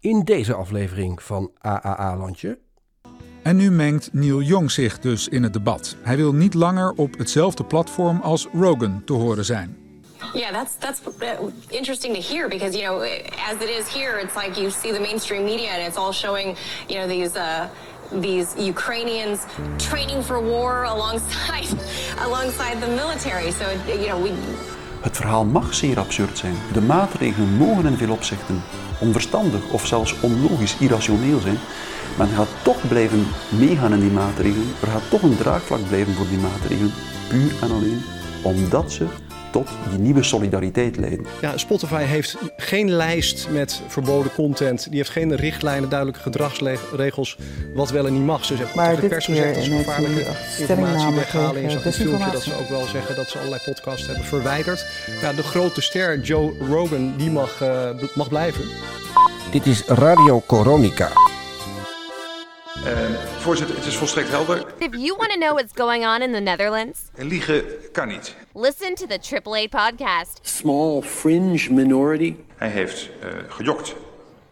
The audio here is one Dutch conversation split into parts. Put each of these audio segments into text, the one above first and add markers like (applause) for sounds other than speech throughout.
In deze aflevering van AAA Landje. En nu mengt Neil Young zich dus in het debat. Hij wil niet langer op hetzelfde platform als Rogan te horen zijn. Yeah, that's that's uh, interesting to hear because you know, as it is here, it's like you see the mainstream media and it's all showing, you know, these uh, these Ukrainians training for war alongside (laughs) alongside the military. So you know, we. Het verhaal mag zeer absurd zijn. De maatregelen mogen in veel opzichten onverstandig of zelfs onlogisch, irrationeel zijn. Men gaat toch blijven meegaan in die maatregelen. Er gaat toch een draagvlak blijven voor die maatregelen. Puur en alleen omdat ze tot die nieuwe solidariteit leiden. Ja, Spotify heeft geen lijst met verboden content. Die heeft geen richtlijnen, duidelijke gedragsregels wat wel en niet mag. Ze hebben maar de pers gezegd dat ze gevaarlijke informatie weghalen. In zo'n filmpje dat ze ook wel zeggen dat ze allerlei podcasts hebben verwijderd. Ja, de grote ster Joe Rogan, die mag, uh, mag blijven. Dit is Radio Coronica. Uh, voorzitter, het is volstrekt helder. If you want to know what's going on in the Netherlands, liegen kan niet. Listen to the AAA podcast. Small fringe minority. Hij heeft uh, gejokt.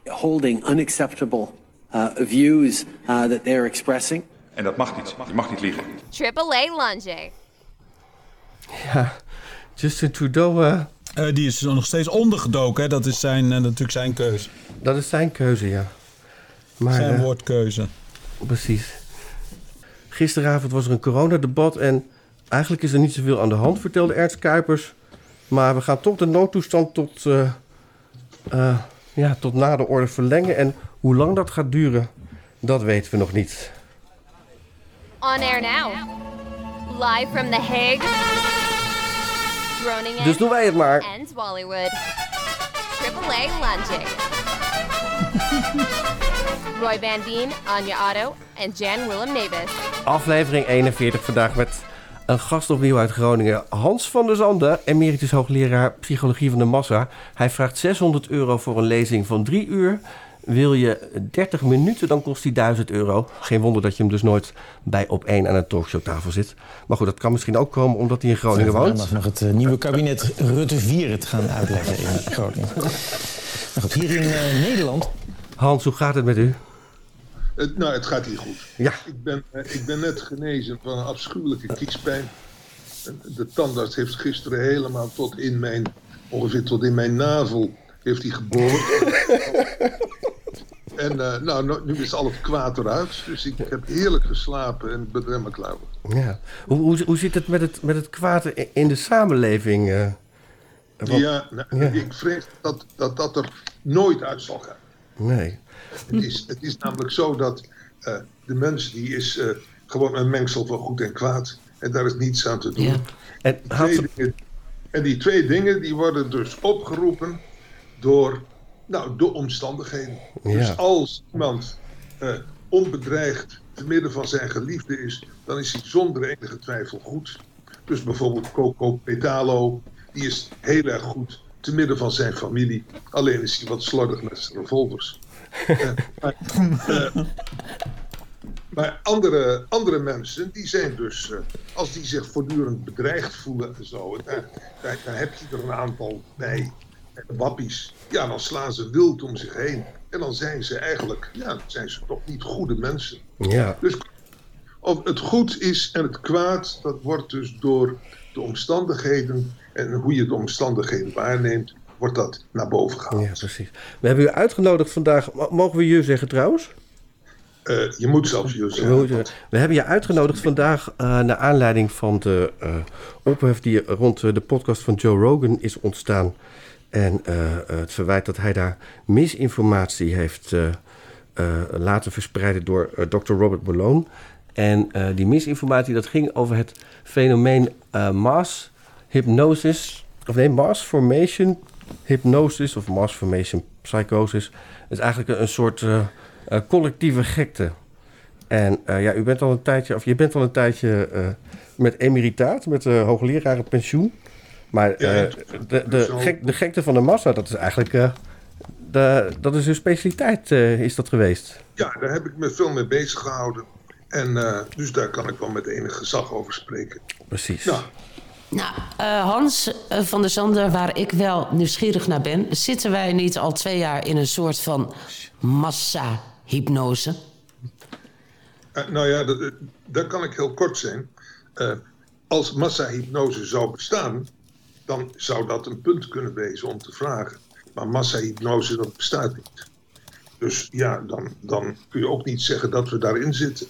Holding unacceptable uh, views that they're expressing. En dat mag niet. Je mag niet liegen. AAA Lunge. Ja, Justin Trudeau. Uh, die is nog steeds ondergedoken. Hè? Dat is zijn, natuurlijk zijn keuze. Dat is zijn keuze, ja. Maar, zijn woordkeuze. Precies. Gisteravond was er een coronadebat en eigenlijk is er niet zoveel aan de hand, vertelde Ernst Kuipers. Maar we gaan toch de noodtoestand tot, uh, uh, ja, tot na de orde verlengen. En hoe lang dat gaat duren, dat weten we nog niet. On air now. Live from The Hague. Groningen. Dus doen wij het maar. And Bollywood. AAA Lunching. (laughs) Roy Van Dien, Anja Otto en Jan Willem Nevis. Aflevering 41 vandaag met een gast opnieuw uit Groningen. Hans van der Zanden, emeritus hoogleraar psychologie van de massa. Hij vraagt 600 euro voor een lezing van drie uur. Wil je 30 minuten, dan kost die 1000 euro. Geen wonder dat je hem dus nooit bij op één aan een talkshowtafel zit. Maar goed, dat kan misschien ook komen omdat hij in Groningen woont. Dan nog het uh, nieuwe kabinet Rutte 4 het gaan uitleggen in Groningen. (laughs) Nou goed, hier in uh, Nederland. Hans, hoe gaat het met u? Het, nou, het gaat hier goed. Ja. Ik ben, uh, ik ben net genezen van een afschuwelijke kiespijn. De tandarts heeft gisteren helemaal tot in mijn, ongeveer tot in mijn navel, heeft hij geboord. (laughs) En uh, nou, nu is al het kwaad eruit. Dus ik heb heerlijk geslapen en ben er helemaal klaar voor. Ja. Hoe, hoe, hoe zit het met het, met het kwaad in de samenleving? Uh, wat, ja, nou, ja, ik vrees dat, dat dat er nooit uit zal gaan. Nee. Het is, het is namelijk zo dat uh, de mens die is gewoon een mengsel van goed en kwaad. En daar is niets aan te doen. Ja. En, dingen, en die twee dingen die worden dus opgeroepen door nou, de omstandigheden. Ja. Dus als iemand uh, onbedreigd te midden van zijn geliefde is, dan is hij zonder enige twijfel goed. Dus bijvoorbeeld Coco Petalo, die is heel erg goed te midden van zijn familie. Alleen is hij wat slordig met zijn revolvers. uh, (laughs) maar, uh, maar andere, andere mensen, die zijn dus, als die zich voortdurend bedreigd voelen en zo, daar, daar, daar heb je er een aantal bij wappies, ja, dan slaan ze wild om zich heen. En dan zijn ze eigenlijk, ja, dan zijn ze toch niet goede mensen. Ja. Dus of het goed is en het kwaad, dat wordt dus door de omstandigheden en hoe je de omstandigheden waarneemt, wordt dat naar boven gehaald. Ja, precies. We hebben u uitgenodigd vandaag. Mogen we je zeggen trouwens? Uh, je moet zelfs je zeggen. We, hebben je uitgenodigd vandaag uh, naar aanleiding van de uh, ophef die rond de podcast van Joe Rogan is ontstaan. En het verwijt dat hij daar misinformatie heeft laten verspreiden door Dr. Robert Malone. En die misinformatie dat ging over het fenomeen mass hypnosis, of nee, mass formation hypnosis of mass formation psychosis. Is eigenlijk een soort collectieve gekte. En ja, u bent al een tijdje, of je bent al een tijdje met emeritaat, met hoogleraar pensioen. Maar Ja, uh, de, de, gek, de gekte van de massa, dat is eigenlijk. uh, de, dat is uw specialiteit, uh, is dat geweest? Ja, daar heb ik me veel mee bezig gehouden. En uh, dus daar kan ik wel met enig gezag over spreken. Precies. Nou, Nou, uh, Hans uh, van der Zanden, waar ik wel nieuwsgierig naar ben, zitten wij niet al twee jaar in een soort van massa-hypnose? Uh, nou ja, dat, kan ik heel kort zijn. als massa-hypnose zou bestaan, dan zou dat een punt kunnen wezen om te vragen. Maar massa-hypnose, dat bestaat niet. Dus ja, dan, dan kun je ook niet zeggen dat we daarin zitten.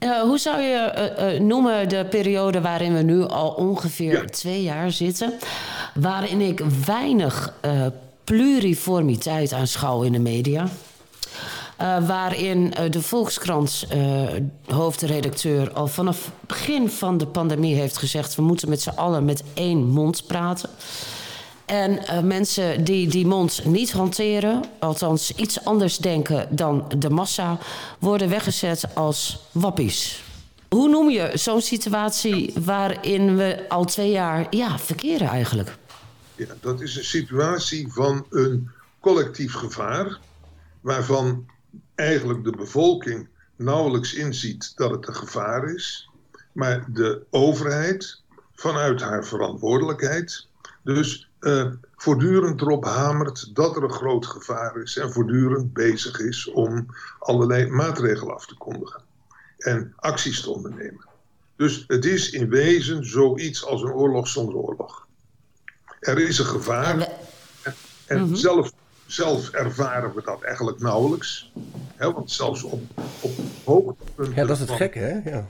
Uh, hoe zou je uh, uh, noemen de periode waarin we nu al ongeveer ja. twee jaar zitten? Waarin ik weinig pluriformiteit aanschouw in de media. waarin de Volkskrant hoofdredacteur al vanaf het begin van de pandemie heeft gezegd: we moeten met z'n allen met één mond praten. En uh, mensen die die mond niet hanteren, althans iets anders denken dan de massa, worden weggezet als wappies. Hoe noem je zo'n situatie waarin we al twee jaar ja, verkeren eigenlijk? Ja, dat is een situatie van een collectief gevaar, waarvan eigenlijk de bevolking nauwelijks inziet dat het een gevaar is, maar de overheid vanuit haar verantwoordelijkheid dus uh, voortdurend erop hamert dat er een groot gevaar is en voortdurend bezig is om allerlei maatregelen af te kondigen en acties te ondernemen. Dus het is in wezen zoiets als een oorlog zonder oorlog. Er is een gevaar en, en mm -hmm. zelf, zelf ervaren we dat eigenlijk nauwelijks. Hè, want zelfs op, op hoogtepunten... Ja, dat is het gekke, hè? Ja.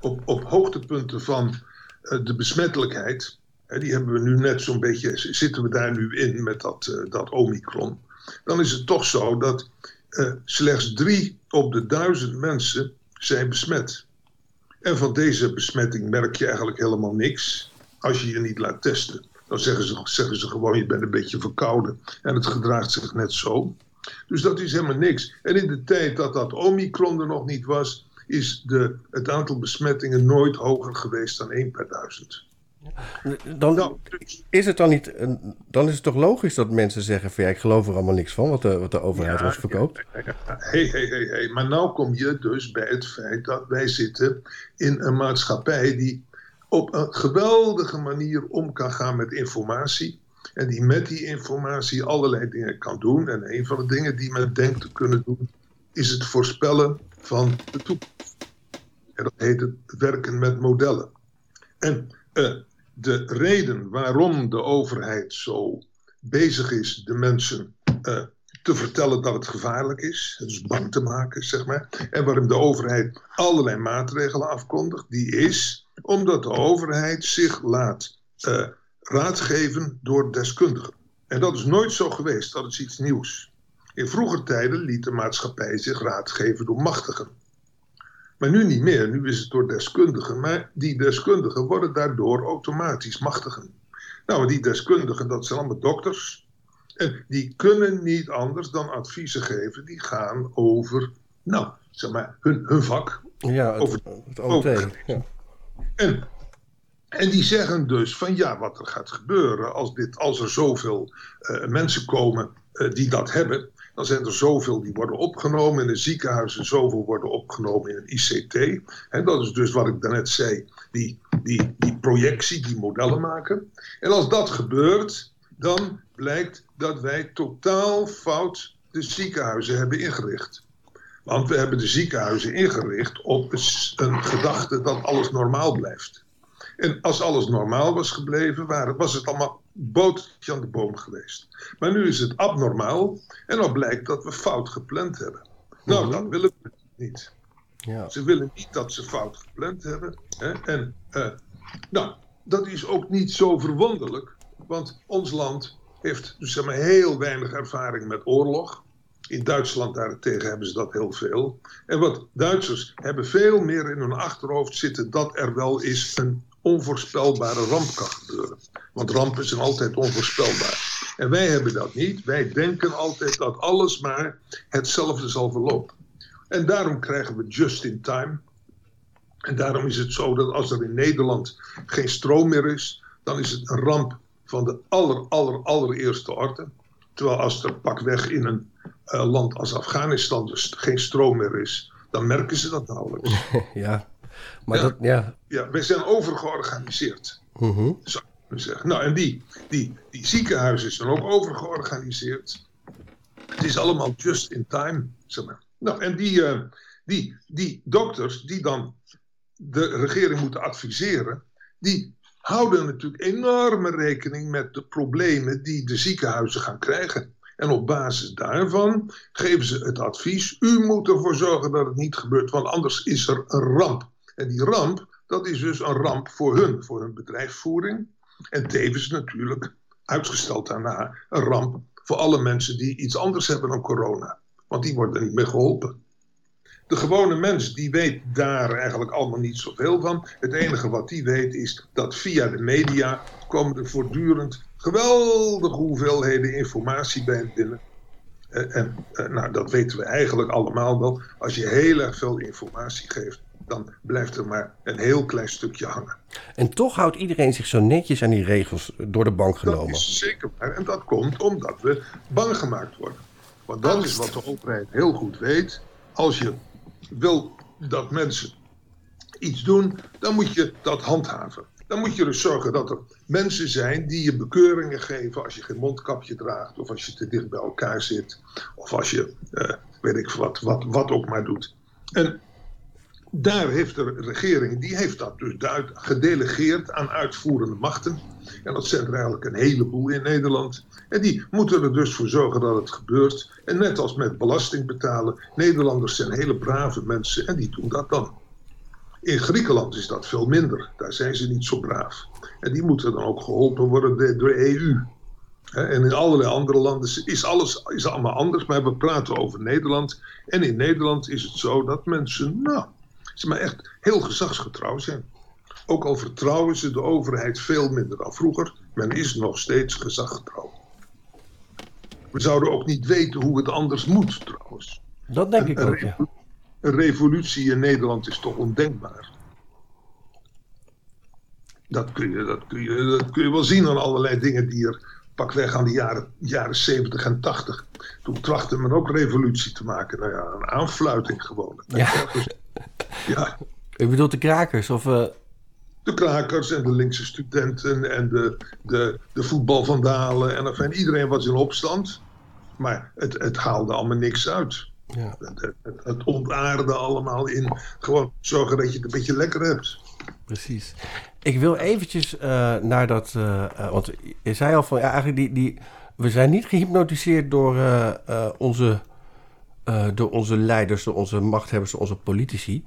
Op, op hoogtepunten van uh, de besmettelijkheid die hebben we nu net zo'n beetje, zitten we daar nu in met dat, uh, dat Omicron. Dan is het toch zo dat uh, slechts drie op de duizend mensen zijn besmet. En van deze besmetting merk je eigenlijk helemaal niks als je je niet laat testen. Dan zeggen ze, zeggen ze gewoon, je bent een beetje verkouden. En het gedraagt zich net zo. Dus dat is helemaal niks. En in de tijd dat dat Omicron er nog niet was, is de, het aantal besmettingen nooit hoger geweest dan 1 per duizend. Dan nou, is het dan niet. Dan is het toch logisch dat mensen zeggen: van ja, ik geloof er allemaal niks van wat de, wat de overheid ja, ons verkoopt. Hé, hé, hé, hé. Maar nou kom je dus bij het feit dat wij zitten in een maatschappij die op een geweldige manier om kan gaan met informatie. En die met die informatie allerlei dingen kan doen. En een van de dingen die men denkt te kunnen doen, is het voorspellen van de toekomst. En dat heet het werken met modellen. En uh, de reden waarom de overheid zo bezig is de mensen uh, te vertellen dat het gevaarlijk is, dus bang te maken, zeg maar, en waarom de overheid allerlei maatregelen afkondigt, die is omdat de overheid zich laat uh, raadgeven door deskundigen. En dat is nooit zo geweest, dat is iets nieuws. In vroeger tijden liet de maatschappij zich raadgeven door machtigen. Maar nu niet meer, nu is het door deskundigen. Maar die deskundigen worden daardoor automatisch machtigen. Nou, die deskundigen, dat zijn allemaal dokters. En die kunnen niet anders dan adviezen geven die gaan over, nou, zeg maar, hun, hun vak. Ja, het, over, het OT. Ja. En, en die zeggen dus van ja, wat er gaat gebeuren als, dit, als er zoveel uh, mensen komen uh, die dat hebben, dan zijn er zoveel die worden opgenomen in de ziekenhuizen, zoveel worden opgenomen in een ICT. En dat is dus wat ik daarnet zei, die, die, die projectie, die modellen maken. En als dat gebeurt, dan blijkt dat wij totaal fout de ziekenhuizen hebben ingericht. Want we hebben de ziekenhuizen ingericht op een gedachte dat alles normaal blijft. En als alles normaal was gebleven, was het allemaal botertje aan de boom geweest. Maar nu is het abnormaal en dan blijkt dat we fout gepland hebben. Nou, mhm. dat willen we niet. Ja. Ze willen niet dat ze fout gepland hebben. Hè? En uh, nou, dat is ook niet zo verwonderlijk, want ons land heeft dus zeg maar, heel weinig ervaring met oorlog. In Duitsland daarentegen hebben ze dat heel veel. En wat Duitsers hebben veel meer in hun achterhoofd zitten dat er wel eens een onvoorspelbare ramp kan gebeuren. Want rampen zijn altijd onvoorspelbaar. En wij hebben dat niet. Wij denken altijd dat alles maar hetzelfde zal verlopen. En daarom krijgen we just in time. En daarom is het zo dat als er in Nederland geen stroom meer is, dan is het een ramp van de aller, aller, allereerste orde. Terwijl als er pakweg in een uh, land als Afghanistan dus geen stroom meer is, dan merken ze dat nauwelijks. (laughs) ja, Maar Ja. dat, ja. Ja, wij zijn overgeorganiseerd. Mhm. zou ik zeggen. Nou, en die, die, die ziekenhuizen zijn ook overgeorganiseerd. Het is allemaal just in time, zeg maar. Nou, en die, eh, die, die dokters die dan de regering moeten adviseren, die houden natuurlijk enorme rekening met de problemen die de ziekenhuizen gaan krijgen. En op basis daarvan geven ze het advies: u moet ervoor zorgen dat het niet gebeurt, want anders is er een ramp. En die ramp, dat is dus een ramp voor hun, voor hun bedrijfsvoering. En tevens natuurlijk, uitgesteld daarna, een ramp voor alle mensen die iets anders hebben dan corona. Want die worden niet meer geholpen. De gewone mens die weet daar eigenlijk allemaal niet zoveel van. Het enige wat die weet is dat via de media komen er voortdurend geweldige hoeveelheden informatie bij binnen. Eh, En eh, nou, dat weten we eigenlijk allemaal wel. Als je heel erg veel informatie geeft, dan blijft er maar een heel klein stukje hangen. En toch houdt iedereen zich zo netjes aan die regels door de bank Dat genomen. is zeker waar. En dat komt omdat we bang gemaakt worden. Want dat is wat de overheid heel goed weet. Als je wil dat mensen iets doen, dan moet je dat handhaven. Dan moet je dus zorgen dat er mensen zijn die je bekeuringen geven als je geen mondkapje draagt, of als je te dicht bij elkaar zit, of als je, eh, weet ik wat, wat, wat ook maar doet. En daar heeft de regering, die heeft dat dus gedelegeerd aan uitvoerende machten. En dat zijn er eigenlijk een heleboel in Nederland. En die moeten er dus voor zorgen dat het gebeurt. En net als met belasting betalen, Nederlanders zijn hele brave mensen en die doen dat dan. In Griekenland is dat veel minder. Daar zijn ze niet zo braaf. En die moeten dan ook geholpen worden de- door de EU. En in allerlei andere landen is alles is allemaal anders. Maar we praten over Nederland. En in Nederland is het zo dat mensen, nou, ze maar echt heel gezagsgetrouw zijn. Ook al vertrouwen ze de overheid veel minder dan vroeger. Men is nog steeds gezaggetrouw. We zouden ook niet weten hoe het anders moet trouwens. Dat denk ik ook, ja. Een revolutie in Nederland is toch ondenkbaar. Dat kun je, dat kun je, dat kun je wel zien aan allerlei dingen die er pakweg aan de jaren, jaren 70 en 80. Toen trachtte men ook revolutie te maken. Nou ja, een aanfluiting gewoon. Ja. Ja, U bedoelt de krakers? Of, eh, de krakers en de linkse studenten en de, de, de voetbalvandalen. En enfin, iedereen was in opstand. Maar het, het haalde allemaal niks uit. Ja. Het, het, het ontaarde allemaal in gewoon zorgen dat je het een beetje lekker hebt. Precies. Ik wil eventjes eh, naar dat... eh, want je zei al van... Ja, eigenlijk die, die, we zijn niet gehypnotiseerd door, onze, eh, door onze leiders, door onze machthebbers, door onze politici.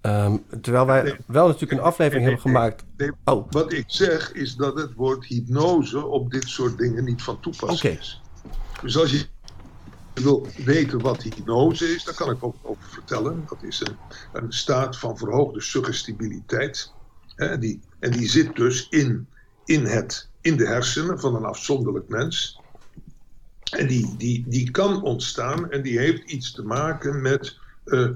Ehm, terwijl wij wel natuurlijk een aflevering hebben gemaakt... Nee, Wat ik zeg is dat het woord hypnose op dit soort dingen niet van toepassing is. Dus als je wil weten wat hypnose is, daar kan ik ook over vertellen. Dat is een, een staat van verhoogde suggestibiliteit. Hè, die, en die zit dus in, in, het, in de hersenen van een afzonderlijk mens. En die, die, die kan ontstaan en die heeft iets te maken met eh,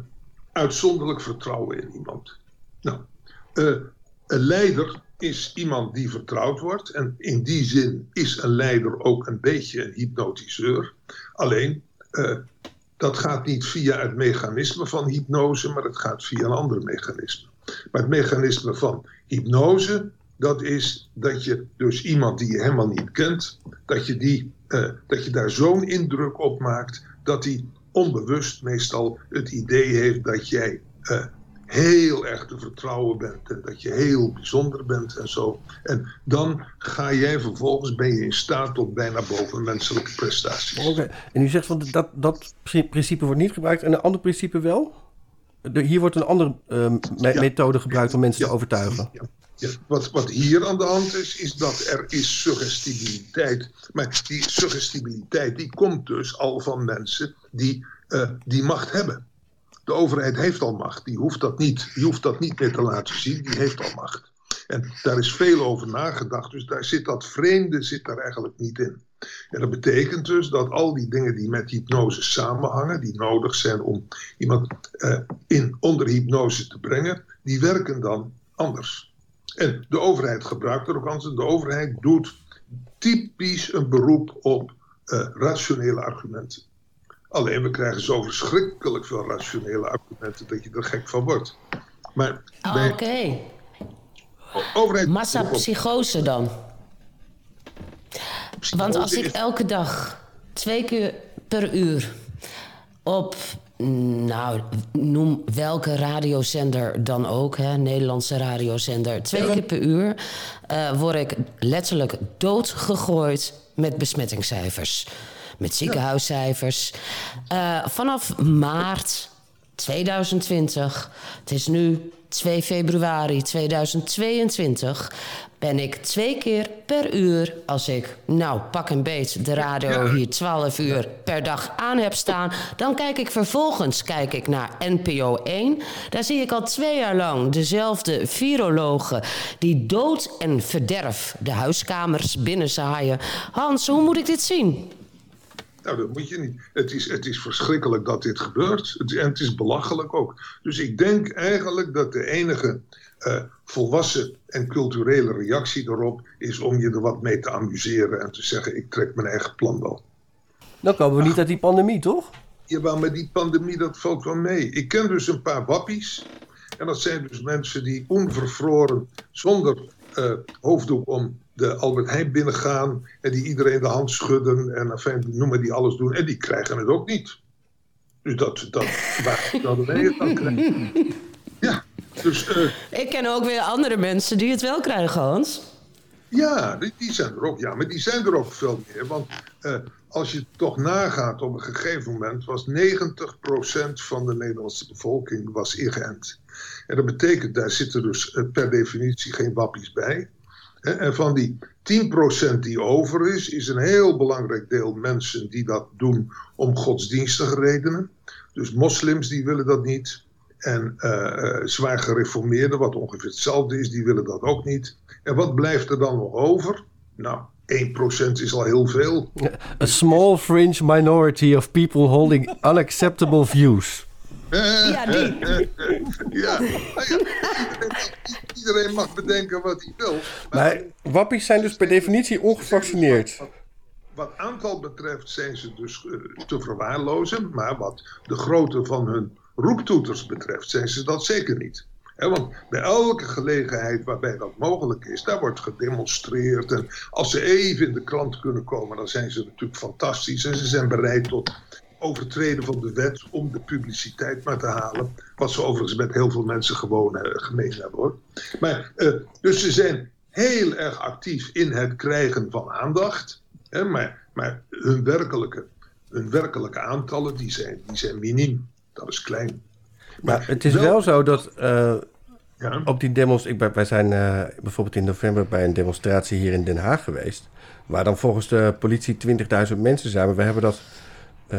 uitzonderlijk vertrouwen in iemand. Nou, eh, een leider is iemand die vertrouwd wordt. En in die zin is een leider ook een beetje een hypnotiseur. Alleen, eh, dat gaat niet via het mechanisme van hypnose, maar het gaat via een ander mechanisme. Maar het mechanisme van hypnose, dat is dat je dus iemand die je helemaal niet kent, dat je, die, eh, dat je daar zo'n indruk op maakt dat hij onbewust meestal het idee heeft dat jij eh, heel erg te vertrouwen bent en dat je heel bijzonder bent en zo. En dan ga jij vervolgens, ben je in staat tot bijna bovenmenselijke prestaties. Oké. En u zegt van dat, dat principe wordt niet gebruikt en een ander principe wel? Hier wordt een andere eh, me- Ja. methode gebruikt om mensen te overtuigen. Ja, wat, wat hier aan de hand is, is dat er is suggestibiliteit. Maar die suggestibiliteit die komt dus al van mensen die eh, die macht hebben. De overheid heeft al macht. Die hoeft, dat niet, die hoeft dat niet meer te laten zien. Die heeft al macht. En daar is veel over nagedacht. Dus daar zit dat vreemde zit daar eigenlijk niet in. En dat betekent dus dat al die dingen die met hypnose samenhangen, die nodig zijn om iemand eh, in onder hypnose te brengen, die werken dan anders. En de overheid gebruikt er ook anders. De overheid doet typisch een beroep op eh, rationele argumenten. Alleen we krijgen zo verschrikkelijk veel rationele argumenten dat je er gek van wordt. Maar Ah, Oké. overheid... Massapsychose dan. Want als ik elke dag twee keer per uur op, nou, noem welke radiozender dan ook, hè, Nederlandse radiozender, twee keer per uur, eh, word ik letterlijk doodgegooid met besmettingscijfers. Met ziekenhuiscijfers. Eh, vanaf maart 2020, het is nu 2 februari 2022, ben ik twee keer per uur, als ik, nou pak een beet, de radio hier 12 uur per dag aan heb staan, dan kijk ik vervolgens kijk ik naar NPO 1. Daar zie ik al twee jaar lang dezelfde virologen die dood en verderf de huiskamers binnenzaaien. Hans, hoe moet ik dit zien? Nou, dat moet je niet. Het is, het is verschrikkelijk dat dit gebeurt. Het, en het is belachelijk ook. Dus ik denk eigenlijk dat de enige eh, volwassen en culturele reactie daarop is om je er wat mee te amuseren en te zeggen: ik trek mijn eigen plan wel. Dan komen we niet uit die pandemie, toch? Jawel, maar die pandemie, dat valt wel mee. Ik ken dus een paar wappies. En dat zijn dus mensen die onvervroren, zonder eh, hoofddoek om de Albert Heijn binnengaan. En die iedereen de hand schudden. En enfin, noemen die alles doen. En die krijgen het ook niet. Dus dat, dat waar (laughs) zouden wij het dan krijgen? Ja, dus... eh, Ik ken ook weer andere mensen die het wel krijgen, Hans. Ja, die, die zijn er ook. Ja, maar die zijn er ook veel meer. Want eh, als je toch nagaat, op een gegeven moment was 90% van de Nederlandse bevolking was ingeënt. En dat betekent, daar zitten dus eh, per definitie geen wappies bij. En van die 10% die over is, is een heel belangrijk deel mensen die dat doen om godsdienstige redenen. Dus moslims die willen dat niet. En eh, eh, zwaar gereformeerden, wat ongeveer hetzelfde is, die willen dat ook niet. En wat blijft er dan nog over? Nou, 1% is al heel veel. A small fringe minority of people holding unacceptable views. Ja, die. (laughs) ja, iedereen, mag bedenken wat hij wil. Maar wappies zijn dus per definitie ongevaccineerd. Wat aantal betreft zijn ze dus eh, te verwaarlozen. Maar wat de grootte van hun roeptoeters betreft, zijn ze dat zeker niet. Hè, want bij elke gelegenheid waarbij dat mogelijk is, daar wordt gedemonstreerd. En als ze even in de krant kunnen komen, dan zijn ze natuurlijk fantastisch. En ze zijn bereid tot overtreden van de wet om de publiciteit maar te halen. Wat ze overigens met heel veel mensen gewoon eh, gemeen hebben hoor. Maar, eh, dus ze zijn heel erg actief in het krijgen van aandacht. Hè, maar, maar hun, werkelijke, hun werkelijke aantallen die zijn, die zijn miniem. Dat is klein. Maar het is wel zo dat eh, op die demos... Ik, wij zijn bijvoorbeeld in november bij een demonstratie hier in Den Haag geweest... waar dan volgens de politie 20.000 mensen zijn. Maar we hebben dat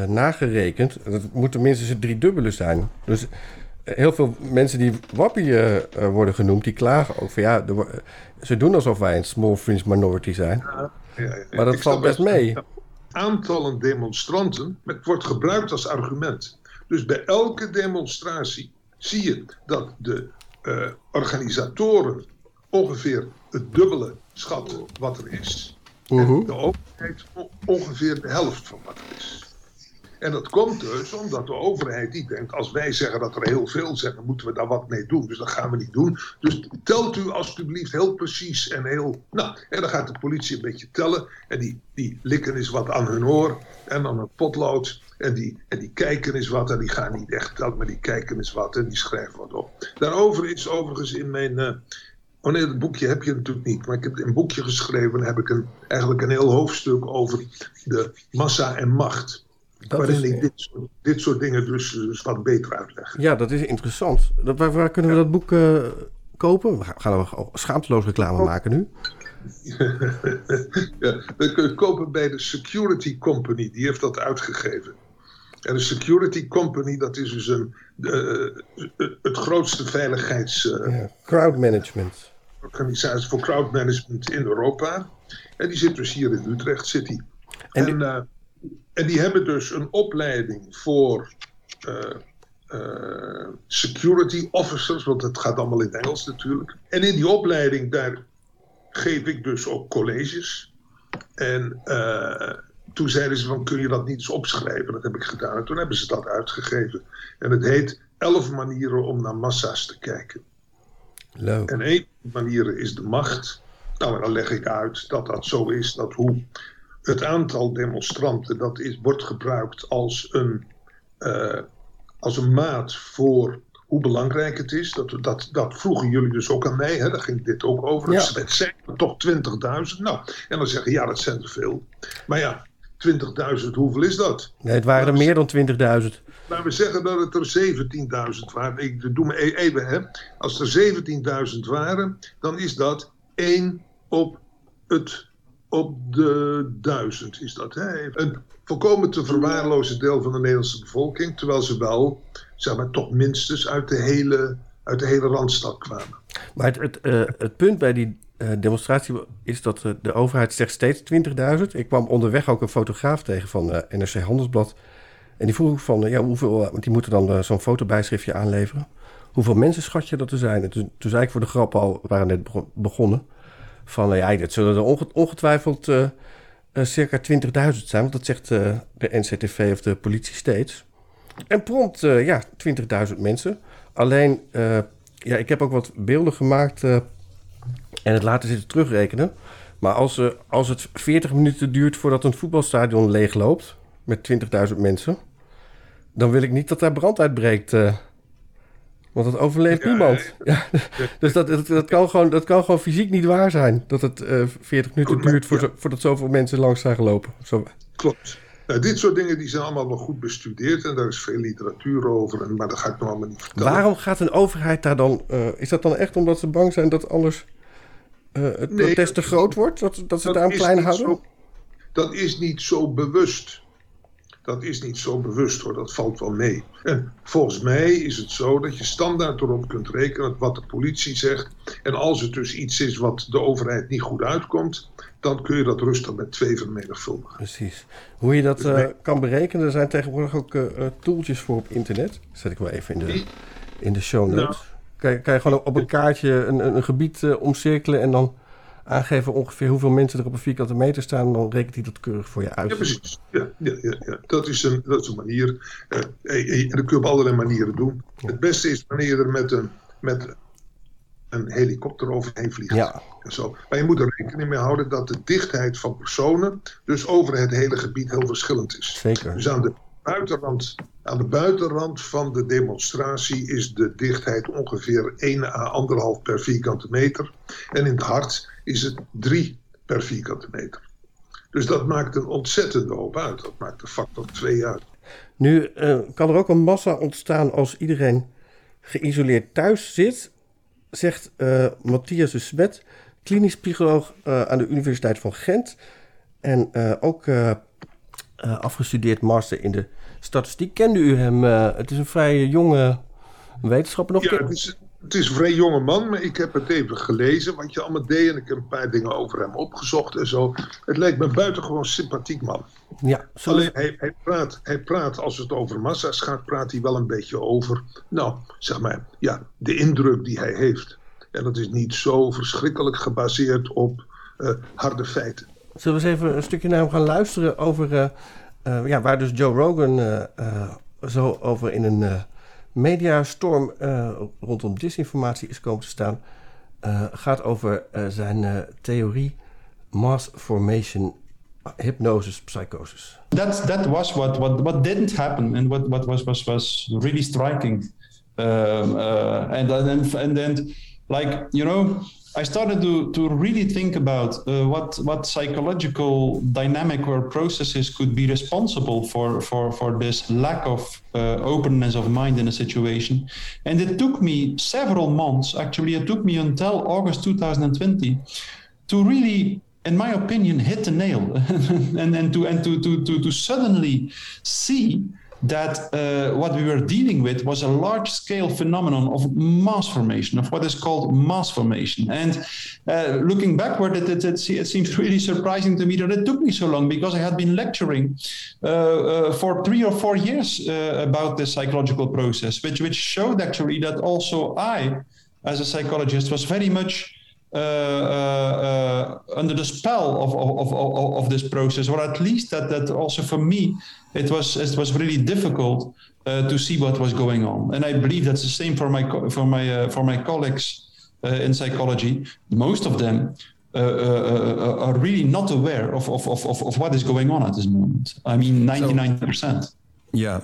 nagerekend. Dat moet tenminste het driedubbele zijn. Dus eh, heel veel mensen die wappie eh, eh, worden genoemd... die klagen ook van ja, ze doen alsof wij een small fringe minority zijn. Ja, ja, ja. Maar dat Ik valt best mee. Aantallen demonstranten, het wordt gebruikt als argument. Dus bij elke demonstratie zie je dat de eh, organisatoren ongeveer het dubbele schatten wat er is. En de overheid ongeveer de helft van wat er is. En dat komt dus omdat de overheid die denkt, als wij zeggen dat er heel veel zijn, dan moeten we daar wat mee doen. Dus dat gaan we niet doen. Dus telt u alstublieft heel precies en heel. Nou, en dan gaat de politie een beetje tellen. En die, die likken eens wat aan hun oor en dan een potlood. En die, en die kijken eens wat. En die gaan niet echt tellen, maar die kijken eens wat en die schrijven wat op. Daarover is overigens in mijn. eh, Oh nee, dat boekje heb je natuurlijk niet. Maar ik heb een boekje geschreven. en heb ik een, eigenlijk een heel hoofdstuk over de massa en macht. Dat waarin is- ik dit soort, dit soort dingen dus, dus wat beter uitleg. Ja, dat is interessant. Dat, waar, waar kunnen we dat boek eh, kopen? We gaan- we schaamteloos reclame maken nu. (laughs) ja, dat kun je kopen bij de Security Company. Die heeft dat uitgegeven. En de Security Company, dat is dus een, eh, het grootste veiligheidsorganisatie Crowd management. voor crowd management in Europa. En die zit dus hier in Utrecht City. En, eh, en die hebben dus een opleiding voor eh, eh, security officers, want het gaat allemaal in het Engels natuurlijk. En in die opleiding, daar geef ik dus ook colleges. En eh, toen zeiden ze van, kun je dat niet eens opschrijven? Dat heb ik gedaan. En toen hebben ze dat uitgegeven. En het heet elf manieren om naar massa's te kijken. Leuk. En één manieren is de macht. Nou, en dan leg ik uit dat dat zo is, dat hoe het aantal demonstranten, dat is, wordt gebruikt als een, eh, als een maat voor hoe belangrijk het is. Dat, dat, dat vroegen jullie dus ook aan mij, hè? daar ging dit ook over. Ja. Het zijn er toch 20.000. Nou, en dan zeggen ja, dat zijn er veel. Maar ja, 20.000, hoeveel is dat? Nee, het waren er meer dan 20.000. Maar we zeggen dat het er 17.000 waren. Ik doe me e- even, hè. Als er 17.000 waren, dan is dat 1 op, het, op de 1000. Is dat, hè? Een volkomen te verwaarlozen deel van de Nederlandse bevolking. Terwijl ze wel, zeg maar, toch minstens uit de hele, uit de hele Randstad kwamen. Maar het, het, eh, het punt bij die eh, demonstratie is dat eh, de overheid zegt steeds 20.000. Ik kwam onderweg ook een fotograaf tegen van NRC Handelsblad. En die vroeg van, ja, hoeveel, want die moeten dan zo'n fotobijschriftje aanleveren. Hoeveel mensen schat je dat er zijn? En toen, toen zei ik voor de grap al, we waren net bego- begonnen, van eh, ja, dat zullen er onge- ongetwijfeld eh, eh, circa 20.000 zijn. Want dat zegt eh, de NCTV of de politie steeds. En prompt, ja, 20.000 mensen. Alleen, ja, ik heb ook wat beelden gemaakt en het laten zitten terugrekenen. Maar als, als het 40 minuten duurt voordat een voetbalstadion leegloopt met 20.000 mensen, dan wil ik niet dat daar brand uitbreekt. Want dat overleeft niemand. Ja, dus dat, dat, dat, kan gewoon, dat kan gewoon fysiek niet waar zijn. Dat het eh 40 minuten duurt voor zo- voordat zoveel mensen langs zijn gelopen. Zo, Klopt. Nou, dit soort dingen die zijn allemaal wel goed bestudeerd en daar is veel literatuur over, en, maar dat ga ik nog allemaal niet vertellen. waarom gaat een overheid daar dan... eh, is dat dan echt omdat ze bang zijn dat anders eh, het Nee, protest te groot wordt? Dat, dat ze dat daar een klein houden? zo- dat is niet zo bewust. Dat is niet zo bewust hoor, dat valt wel mee. En volgens mij is het zo dat je standaard erop kunt rekenen wat de politie zegt. En als het dus iets is wat de overheid niet goed uitkomt, dan kun je dat rustig met twee vermenigvuldigen. Precies. Hoe je dat Dus eh, kan berekenen, er zijn tegenwoordig ook eh, tooltjes voor op internet. Zet ik wel even in de, in de show notes. Nou. kan, je, kan je gewoon op een kaartje een, een, gebied omcirkelen en dan aangeven ongeveer hoeveel mensen er op een vierkante meter staan. Dan rekent hij dat keurig voor je uit. Ja, precies. Ja, ja, ja, ja. Dat, is een, dat is een manier. eh, en dat kun je op allerlei manieren doen. Het beste is wanneer je er met een, met een helikopter overheen vliegt. Ja. En zo. Maar je moet er rekening mee houden dat de dichtheid van personen dus over het hele gebied heel verschillend is. Zeker. Dus aan de buitenrand, aan de buitenrand van de demonstratie is de dichtheid ongeveer 1 à 1,5 per vierkante meter. En in het hart is het 3 per vierkante meter. Dus dat maakt een ontzettende hoop uit. Dat maakt de factor 2 uit. Nu eh, kan er ook een massa ontstaan als iedereen geïsoleerd thuis zit, zegt eh, Matthias de Smet, klinisch psycholoog eh, aan de Universiteit van Gent. En ook eh, afgestudeerd master in de statistiek. Kende u hem? Eh, het is een vrij jonge wetenschapper nog. Ja, het is, het is een vrij jonge man, maar ik heb het even gelezen wat je allemaal deed. En ik heb een paar dingen over hem opgezocht en zo. Het lijkt me buitengewoon sympathiek man. Ja, Alleen hij, hij, praat, hij praat, als het over massa's gaat, praat hij wel een beetje over, nou, zeg maar, ja, de indruk die hij heeft. En dat is niet zo verschrikkelijk gebaseerd op eh, harde feiten. Zullen we eens even een stukje naar hem gaan luisteren over eh, eh, ja, waar dus Joe Rogan eh, zo over in een mediastorm rondom disinformatie is komen te staan. Gaat over zijn theorie mass formation hypnosis psychosis. That's that was what what what didn't happen and what what was was was really striking um, uh, and then and then like you know I started to to really think about uh, what what psychological dynamic or processes could be responsible for for for this lack of uh, openness of mind in a situation. And it took me several months actually it took me until August 2020 to really in my opinion, hit the nail, (laughs) and and to and to to to, to suddenly see that uh, what we were dealing with was a large-scale phenomenon of mass formation, of what is called mass formation. And uh, looking backward, it, it, it, it seems really surprising to me that it took me so long because I had been lecturing uh, uh, for three or four years uh, about this psychological process, which which showed actually that also I, as a psychologist, was very much under the spell of, of, of, of, this process, or at least that, that also for me, it was, it was really difficult uh, to see what was going on. And I believe that's the same for my, for my, for my colleagues in psychology. Most of them uh, uh, are really not aware of, of, of, of what is going on at this moment. I mean, 99%. So, yeah.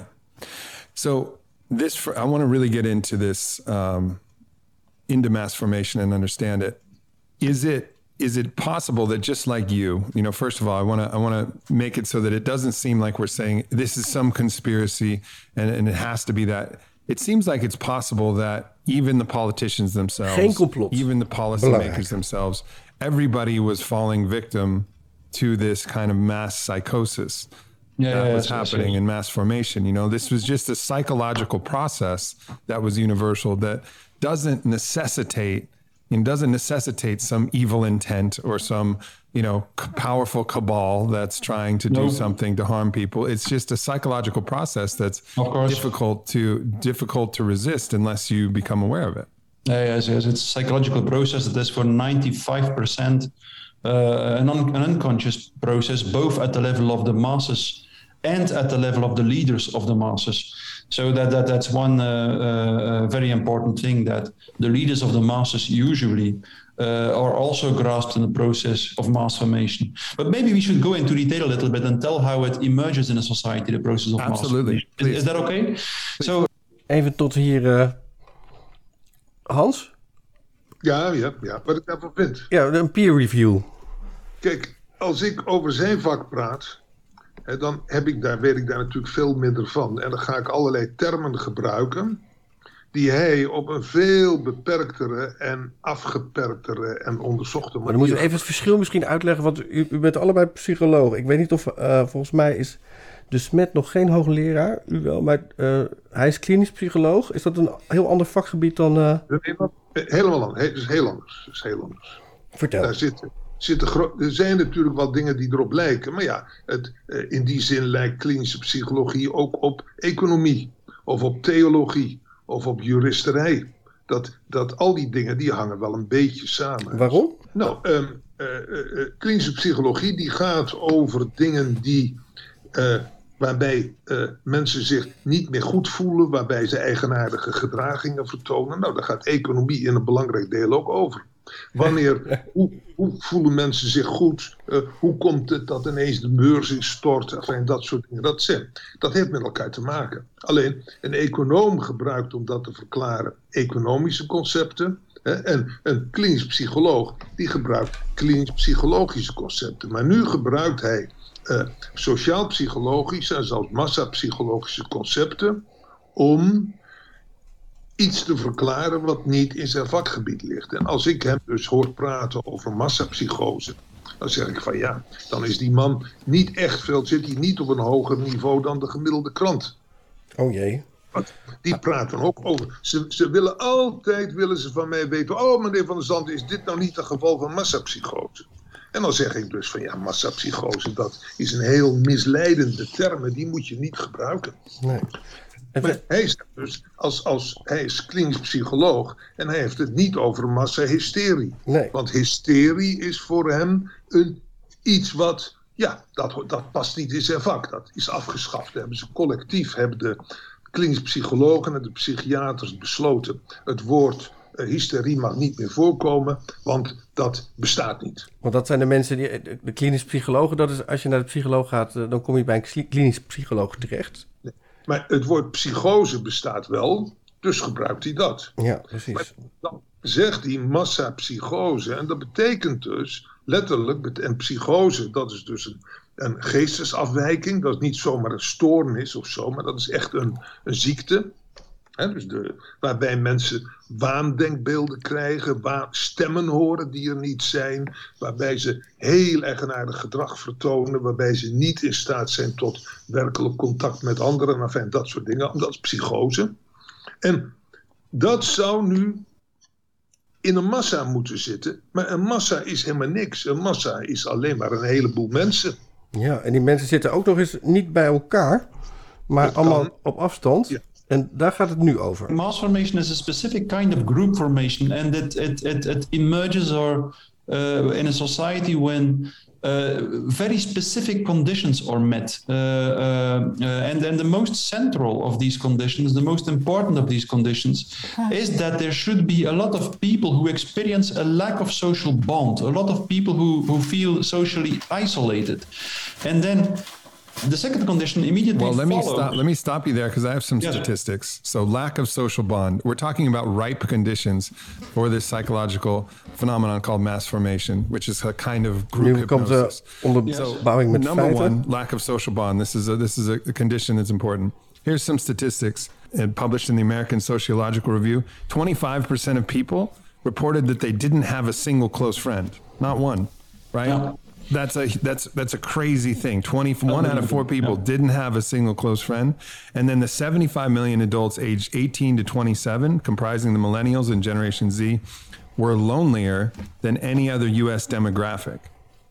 So this, I want to really get into this, um, into mass formation and understand it. Is it is it possible that just like you, you know, first of all, I want to I want to make it so that it doesn't seem like we're saying this is some conspiracy and, and it has to be that. It seems like it's possible that even the politicians themselves, even the policymakers themselves, everybody was falling victim to this kind of mass psychosis yeah, that yeah, was happening in mass formation. You know, this was just a psychological process that was universal that doesn't necessitate and doesn't necessitate some evil intent or some you know powerful cabal that's trying to do something to harm people. It's just a psychological process that's difficult to difficult to resist unless you become aware of it. Yes, yes it's a psychological process that is for 95% uh, an, un- an unconscious process both at the level of the masses and at the level of the leaders of the masses so that, that that's one uh, uh, very important thing that the leaders of the masses usually uh, are also grasped in the process of mass formation. But maybe we should go into detail a little bit and tell how it emerges in a society, the process of Absolutely. mass formation. Is, is, that okay? So, Even tot hier, uh, Hans? Ja, ja, ja, wat ik daarvan vind. Ja, een peer review. Kijk, als ik over zijn vak praat, dan heb ik daar, weet ik daar natuurlijk veel minder van. En dan ga ik allerlei termen gebruiken die hij op een veel beperktere en afgeperktere en onderzochte manier... Maar dan moeten we even het verschil misschien uitleggen, want u, u bent allebei psycholoog. Ik weet niet of, uh, volgens mij is de Smet nog geen hoogleraar, u wel, maar uh, hij is klinisch psycholoog. Is dat een heel ander vakgebied dan... Uh... Helemaal anders, het is heel anders. Het is heel anders. Vertel. Daar zitten, zitten er zijn natuurlijk wel dingen die erop lijken. Maar ja, het, in die zin lijkt klinische psychologie ook op economie. Of op theologie. Of op juristerij. Dat, dat al die dingen die hangen wel een beetje samen. Waarom? Nou, um, uh, uh, klinische psychologie die gaat over dingen die... Uh, waarbij mensen zich niet meer goed voelen, waarbij ze eigenaardige gedragingen vertonen. Nou, daar gaat economie in een belangrijk deel ook over. Wanneer, hoe, voelen mensen zich goed? Uh, hoe komt het dat ineens de beurs instort? Enfin, dat soort dingen. Dat, zijn, dat heeft met elkaar te maken. Alleen, een econoom gebruikt om dat te verklaren economische concepten. Hè, en een klinisch psycholoog die gebruikt klinisch-psychologische concepten. Maar nu gebruikt hij uh, sociaal-psychologische en zelfs massapsychologische concepten om iets te verklaren wat niet in zijn vakgebied ligt. En als ik hem dus hoor praten over massapsychose, dan zeg ik van ja, dan is die man niet echt veel, zit hij niet op een hoger niveau dan de gemiddelde krant. Oh jee. Want die praten ook over. Ze, ze willen altijd willen ze van mij weten. Oh, meneer Van der Zand, is dit nou niet een geval van massapsychose? En dan zeg ik dus van ja, massapsychose, dat is een heel misleidende term. Die moet je niet gebruiken. Nee. Maar hij is dus als, als hij is klinisch psycholoog en hij heeft het niet over massahysterie. Nee. Want hysterie is voor hem een, iets wat, ja, dat, dat past niet in zijn vak. Dat is afgeschaft. Hebben ze collectief, hebben de klinisch psychologen en de psychiaters besloten. Het woord uh, hysterie mag niet meer voorkomen, want dat bestaat niet. Want dat zijn de mensen die, de klinisch psychologen, dat is als je naar de psycholoog gaat, eh, dan kom je bij een klinisch psycholoog terecht. Maar het woord psychose bestaat wel, dus gebruikt hij dat. Ja, precies. Maar dan zegt hij massapsychose. En dat betekent dus letterlijk, en psychose, dat is dus een, een geestesafwijking. Dat is niet zomaar een stoornis of zo, maar dat is echt een, een ziekte. He, dus de, waarbij mensen waandenkbeelden krijgen, waar stemmen horen die er niet zijn, waarbij ze heel eigenaardig gedrag vertonen, waarbij ze niet in staat zijn tot werkelijk contact met anderen, enfin, dat soort dingen. Dat is psychose. En dat zou nu in een massa moeten zitten, maar een massa is helemaal niks. Een massa is alleen maar een heleboel mensen. Ja, en die mensen zitten ook nog eens niet bij elkaar, maar allemaal op afstand. Ja. En daar gaat het nu over. Mass formation is a specific kind of group formation, and it it it, it emerges or uh, in a society when uh, very specific conditions are met. Uh, uh, and then the most central of these conditions, the most important of these conditions, is that there should be a lot of people who experience a lack of social bond, a lot of people who, who feel socially isolated. And then the second condition immediately Well, let me follows- stop. Let me stop you there because I have some statistics. So, lack of social bond. We're talking about ripe conditions for this psychological phenomenon called mass formation, which is a kind of group Nu komt de hypnosis. onderbouwing met number feiten. one, lack of social bond. This is a, this is a, a condition that's important. Here's some statistics and published in the American Sociological Review. 25% of people reported that they didn't have a single close friend, not one, right? That's a that's that's a crazy thing. 21 out of 4 people didn't have a single close friend. And then the 75 million adults aged 18 to 27, comprising the millennials and Generation Z, were lonelier than any other US demographic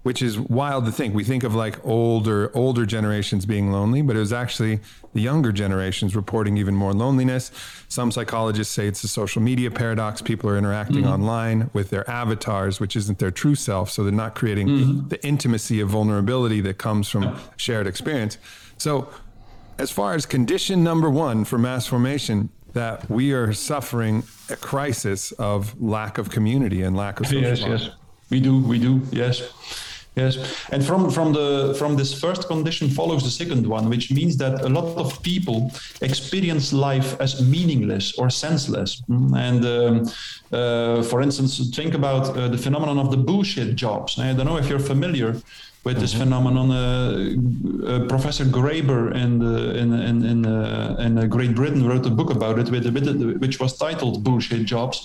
which is wild to think. We think of like older older generations being lonely, but it was actually the younger generations reporting even more loneliness. Some psychologists say it's a social media paradox. People are interacting Mhm. online with their avatars, which isn't their true self, so they're not creating Mhm. the intimacy of vulnerability that comes from shared experience. So, as far as condition number 1 for mass formation, that we are suffering a crisis of lack of community and lack of social yes, bond. yes, we do, we do, yes, yes. And from from the from this first condition follows the second one, which means that a lot of people experience life as meaningless or senseless. Mm, And um, uh, for instance, think about uh, the phenomenon of the bullshit jobs. I don't know if you're familiar with this phenomenon. Uh, uh, Professor Graeber in, the, in, in, in, uh, in uh, Great Britain wrote a book about it, with, with, which was titled Bullshit Jobs.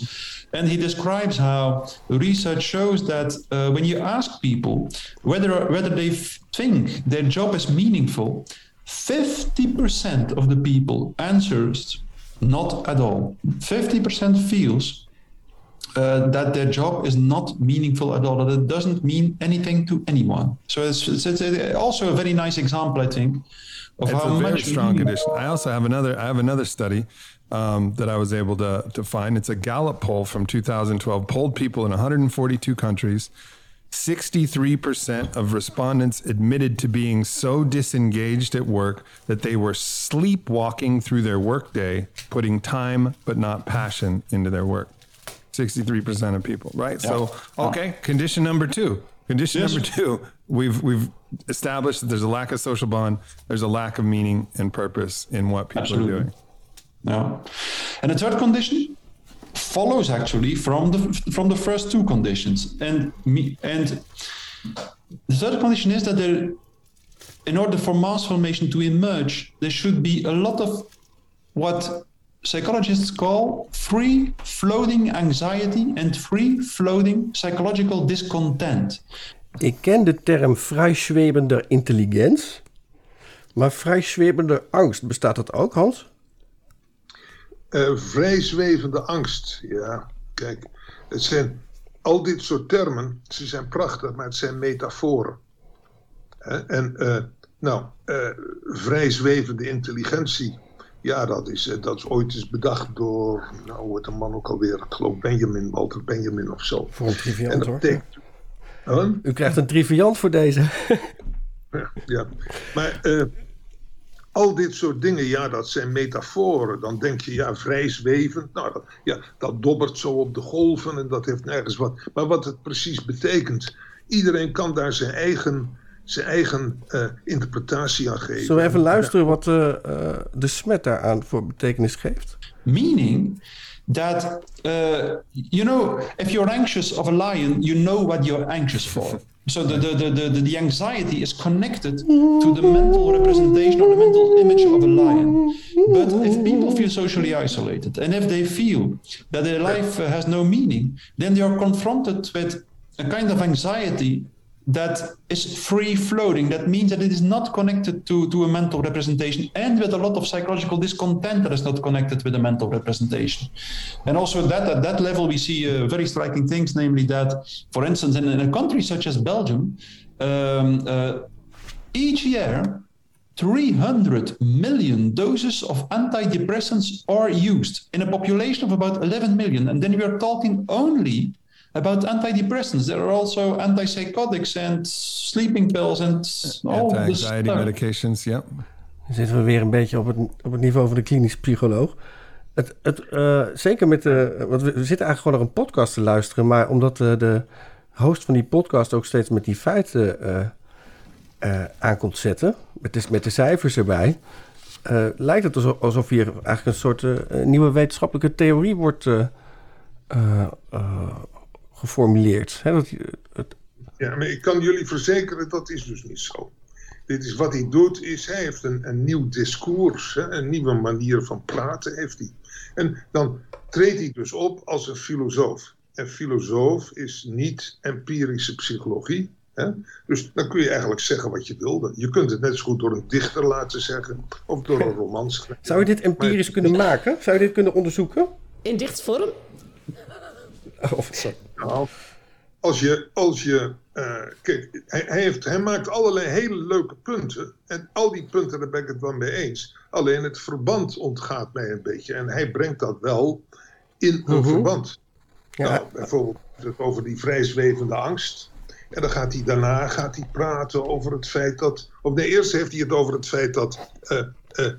And he describes how research shows that uh, when you ask people whether, whether they think their job is meaningful, 50% of the people answers not at all. 50% feels uh, that their job is not meaningful at all, that it doesn't mean anything to anyone. So it's, it's, it's also a very nice example, I think, of it's how a very much strong condition. I also have another. I have another study um, that I was able to to find. It's a Gallup poll from 2012. Polled people in 142 countries. 63% of respondents admitted to being so disengaged at work that they were sleepwalking through their workday, putting time but not passion into their work. 63% of people, right? So, Yeah. okay, condition number 2. Condition Yes. number 2, we've we've established that there's a lack of social bond, there's a lack of meaning and purpose in what people Absolutely. are doing. Yeah. And the third condition follows actually from the from the first two conditions. And me and the third condition is that there in order for mass formation to emerge, there should be a lot of what psychologists call free floating anxiety and free floating psychological discontent. Ik ken de term vrijzwebender intelligenz, maar vrijzwebender angst, bestaat dat ook, Hans? Eh, vrijzwevende angst. Ja, kijk, het zijn al dit soort termen, ze zijn prachtig, maar het zijn metaforen. Hè, En eh, nou, eh, vrijzwevende intelligentie, ja, dat is, dat is ooit eens bedacht door, nou, hoe heet de man ook alweer? Ik geloof Benjamin, Walter Benjamin of zo. Voor een En triviant dat hoor. betekent- Huh? U krijgt een triviant voor deze. Ja, maar eh, al dit soort dingen, ja, dat zijn metaforen. Dan denk je, ja, vrij zwevend. Nou, dat, ja, dat dobbert zo op de golven en dat heeft nergens wat. Maar wat het precies betekent, iedereen kan daar zijn eigen, zijn eigen eh, interpretatie aan geven. Zullen we even luisteren wat eh, eh, de smet daaraan voor betekenis geeft? meaning that uh, you know if you're anxious of a lion you know what you're anxious for so the, the, the, the, the anxiety is connected to the mental representation or the mental image of a lion. But if people feel socially isolated and if they feel that their life has no meaning then they are confronted with a kind of anxiety that is free floating. That means that it is not connected to, to a mental representation and with a lot of psychological discontent that is not connected with a mental representation. And also that at that level we see uh, very striking things, namely that, for instance, in, in a country such as Belgium, um, uh, each year 300 million doses of antidepressants are used in a population of about 11 million. And then we are talking only about antidepressants. There are also antipsychotics and sleeping pills and all this Anti-anxiety stuff. medications, ja. Dan zitten we weer een beetje op het, op het niveau van de klinisch psycholoog. Het, het, eh, zeker met de. Want we, we zitten eigenlijk gewoon naar een podcast te luisteren. Maar omdat eh, de host van die podcast ook steeds met die feiten eh eh, aankomt zetten. Met de, met de cijfers erbij. eh, lijkt het alsof, alsof hier eigenlijk een soort eh, nieuwe wetenschappelijke theorie wordt eh, eh, eh, geformuleerd. Hè, dat, het, Ja, maar ik kan jullie verzekeren, dat is dus niet zo. Dit is wat hij doet, is hij heeft een, een nieuw discours, hè, een nieuwe manier van praten heeft hij. En dan treedt hij dus op als een filosoof. En filosoof is niet empirische psychologie. Hè? Dus dan kun je eigenlijk zeggen wat je wilde. Je kunt het net zo goed door een dichter laten zeggen of door een (laughs) romanschrijver. zou je dit empirisch kunnen maken? Zou je dit kunnen onderzoeken? In dichtvorm? (laughs) Of, sorry. Nou, als je, als je eh, kijk, hij, hij, heeft, hij maakt allerlei hele leuke punten. En al die punten, daar ben ik het wel mee eens. Alleen het verband ontgaat mij een beetje. En hij brengt dat wel in een Mhm. verband. Ja. Nou, bijvoorbeeld over die vrijzwevende angst. En dan gaat hij daarna gaat hij praten over het feit dat. Of nee, eerst heeft hij het over het feit dat eh, eh,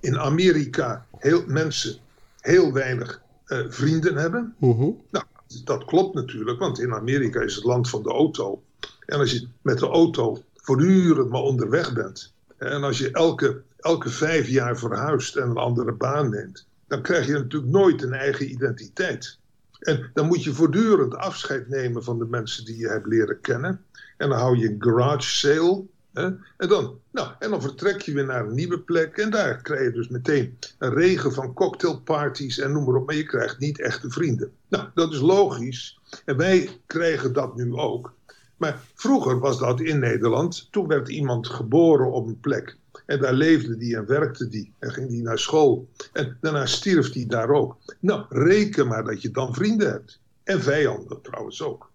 in Amerika heel, mensen heel weinig vrienden hebben. Mhm. Nou, dat klopt natuurlijk, want in Amerika is het land van de auto. En als je met de auto voortdurend maar onderweg bent. En als je elke, elke vijf jaar verhuist en een andere baan neemt. Dan krijg je natuurlijk nooit een eigen identiteit. En dan moet je voortdurend afscheid nemen van de mensen die je hebt leren kennen. En dan hou je een garage sale. En, dan, nou, en dan vertrek je weer naar een nieuwe plek. En daar krijg je dus meteen een regen van cocktailparties en noem maar op. Maar je krijgt niet echte vrienden. Nou, dat is logisch. En wij krijgen dat nu ook. Maar vroeger was dat in Nederland. Toen werd iemand geboren op een plek. En daar leefde die en werkte die. En ging die naar school. En daarna stierf die daar ook. Nou, reken maar dat je dan vrienden hebt. En vijanden trouwens ook.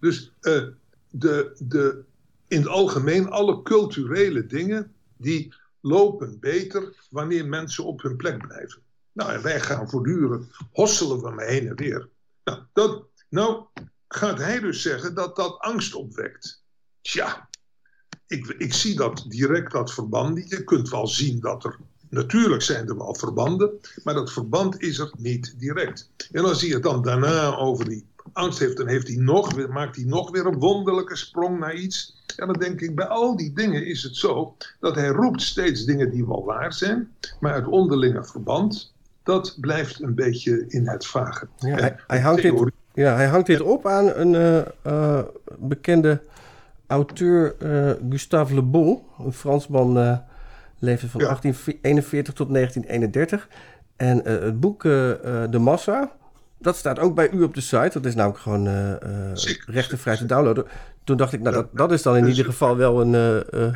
Dus eh, de, de, in het algemeen, alle culturele dingen, die lopen beter wanneer mensen op hun plek blijven. Nou, en wij gaan voortdurend hosselen we maar heen en weer. Nou, dat, nou gaat hij dus zeggen dat dat angst opwekt. Tja, ik, ik zie dat direct, dat verband niet. Je kunt wel zien dat er, natuurlijk zijn er wel verbanden, maar dat verband is er niet direct. En als hij het dan daarna over die angst heeft, dan heeft hij nog, maakt hij nog weer een wonderlijke sprong naar iets. En dan denk ik, bij al die dingen is het zo dat hij roept steeds dingen die wel waar zijn, maar het onderlinge verband, dat blijft een beetje in het vage. Ja, hij, hij hangt dit, ja, hij hangt dit op aan een eh, eh, bekende auteur, eh, Gustave Le Bon. Een Fransman, leefde van 1841 tot 1931. En het boek De Massa, dat staat ook bij u op de site. Dat is namelijk gewoon eh rechtenvrij te downloaden. Toen dacht ik, nou, dat, dat is dan in ieder geval wel een... eh,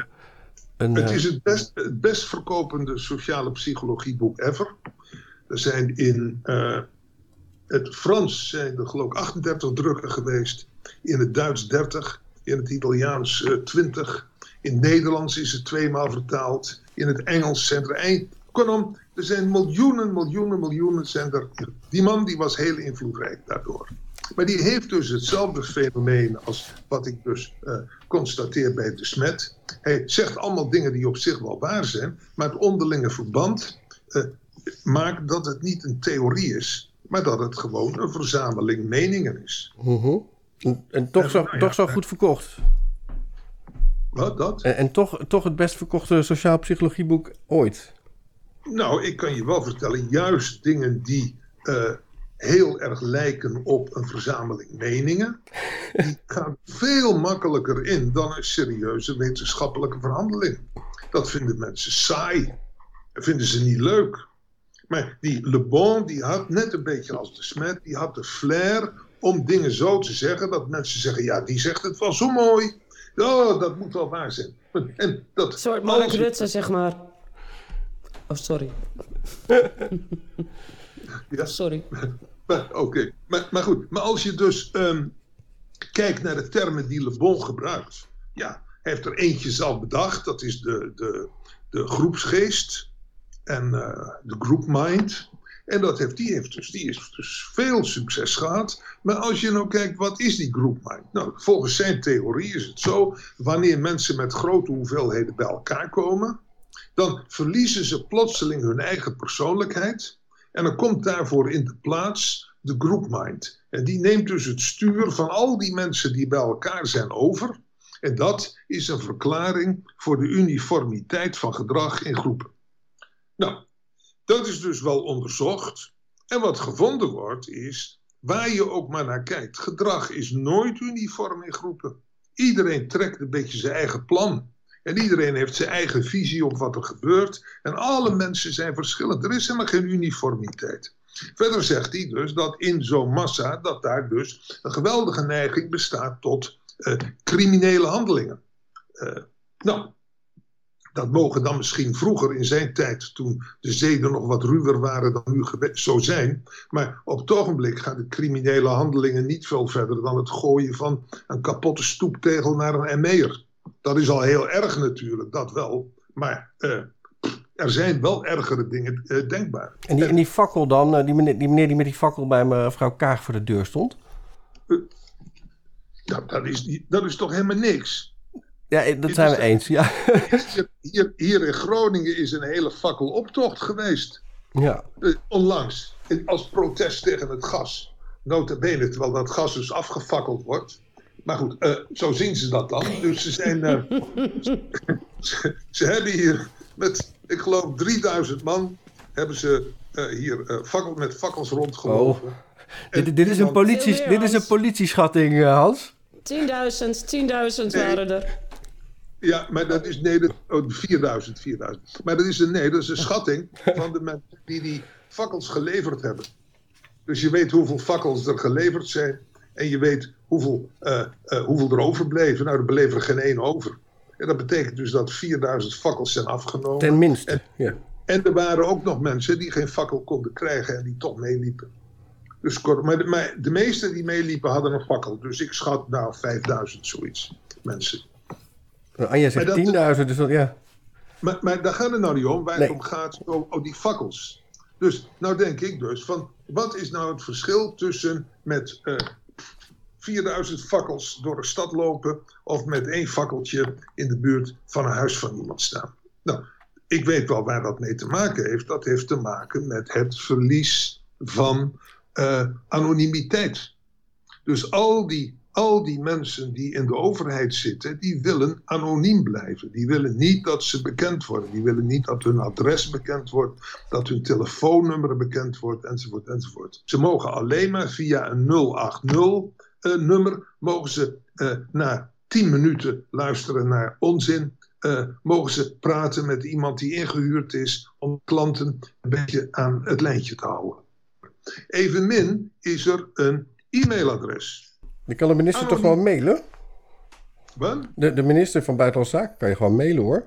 een Het is het best, het best verkopende sociale psychologieboek ever. Er zijn in het Frans zijn er geloof ik 38 drukken geweest. In het Duits 30. In het Italiaans eh, 20. In het Nederlands is het tweemaal vertaald. In het Engels zijn er eind. Kortom, er zijn miljoenen, miljoenen, miljoenen zijn er. Die man die was heel invloedrijk daardoor. Maar die heeft dus hetzelfde fenomeen als wat ik dus eh, constateer bij de smet. Hij zegt allemaal dingen die op zich wel waar zijn, maar het onderlinge verband eh, maakt dat het niet een theorie is, maar dat het gewoon een verzameling meningen is. mhm. En, en toch, zo, nou ja, toch zo goed verkocht. Wat dat? En, en toch, toch het best verkochte sociaal psychologieboek ooit. Nou, ik kan je wel vertellen, juist dingen die eh, heel erg lijken op een verzameling meningen, die (laughs) gaan veel makkelijker in dan een serieuze wetenschappelijke verhandeling. Dat vinden mensen saai. Dat vinden ze niet leuk. Maar die Le Bon, die had net een beetje als de Smet, die had de flair om dingen zo te zeggen dat mensen zeggen, ja, die zegt het wel zo mooi. Oh, dat moet wel waar zijn. En dat, Een soort Mark Rutte, zeg maar. Oh, sorry. (laughs) Ja. Sorry. Oké, maar, maar goed. Maar als je dus ehm, kijkt naar de termen die Le Bon gebruikt. Ja, hij heeft er eentje zelf bedacht. Dat is de, de, de groepsgeest en uh, de group mind. En dat heeft, die, heeft dus, die heeft dus veel succes gehad. Maar als je nou kijkt, wat is die group mind? Nou, volgens zijn theorie is het zo, wanneer mensen met grote hoeveelheden bij elkaar komen, dan verliezen ze plotseling hun eigen persoonlijkheid. En dan komt daarvoor in de plaats de group mind. En die neemt dus het stuur van al die mensen die bij elkaar zijn over. En dat is een verklaring voor de uniformiteit van gedrag in groepen. Nou, dat is dus wel onderzocht. En wat gevonden wordt is, waar je ook maar naar kijkt, gedrag is nooit uniform in groepen. Iedereen trekt een beetje zijn eigen plan. En iedereen heeft zijn eigen visie op wat er gebeurt. En alle mensen zijn verschillend. Er is helemaal geen uniformiteit. Verder zegt hij dus dat in zo'n massa, dat daar dus een geweldige neiging bestaat tot uh, criminele handelingen. Uh, nou, dat mogen dan misschien vroeger in zijn tijd, toen de zeden nog wat ruwer waren dan nu zo zijn. Maar op het ogenblik gaan de criminele handelingen niet veel verder dan het gooien van een kapotte stoeptegel naar een ME'er. Dat is al heel erg natuurlijk, dat wel. Maar uh, er zijn wel ergere dingen uh, denkbaar. En die, en die fakkel dan, die meneer, die meneer die met die fakkel bij mevrouw Kaag voor de deur stond? Nou, dat is, dat is toch helemaal niks? Ja, dat zijn we eens, ja. Hier, hier, in Groningen is een hele fakkeloptocht geweest. Ja. Onlangs, als protest tegen het gas. Nota bene, terwijl dat gas dus afgefakkeld wordt. Maar goed, uh, zo zien ze dat dan. Dus ze zijn... Uh, ze, ze, hebben hier met, ik geloof, 3000 man... hebben ze hier fakkel, met fakkels rondgelopen. Oh. Dit, dit, is een politie, dit is een politieschatting, Hans. 10.000, 10.000 waren er. Ja, maar dat is nee, dat, oh, 4000, 4000. Maar dat is een nee, dat is een schatting van de mensen die die fakkels geleverd hebben. Dus je weet hoeveel fakkels er geleverd zijn en je weet hoeveel, uh, uh, hoeveel er overbleven. Nou, er bleef er geen één over. En dat betekent dus dat 4000 fakkels zijn afgenomen. Ten minste, en, ja. En er waren ook nog mensen die geen fakkel konden krijgen en die toch meeliepen. Dus, maar, de, maar de meesten die meeliepen hadden een fakkel. Dus ik schat nou 5000 zoiets mensen. Anja zegt 10.000, dus dat, ja. Maar, maar daar gaat het nou niet om. Waar nee. het om gaat, oh, oh, die fakkels. Dus nou denk ik dus van, wat is nou het verschil tussen met uh, 4000 fakkels door de stad lopen of met één fakkeltje in de buurt van een huis van iemand staan? Nou, ik weet wel waar dat mee te maken heeft. Dat heeft te maken met het verlies van uh, anonimiteit. Dus al die al die mensen die in de overheid zitten, die willen anoniem blijven. Die willen niet dat ze bekend worden. Die willen niet dat hun adres bekend wordt, dat hun telefoonnummer bekend wordt, enzovoort, enzovoort. Ze mogen alleen maar via een 080-nummer, uh, mogen ze uh, na 10 minuten luisteren naar onzin. Uh, mogen ze praten met iemand die ingehuurd is om klanten een beetje aan het lijntje te houden. Evenmin is er een e-mailadres. Je kan de minister toch gewoon mailen? Wat? De, de minister van Buitenlandse Zaken kan je gewoon mailen hoor.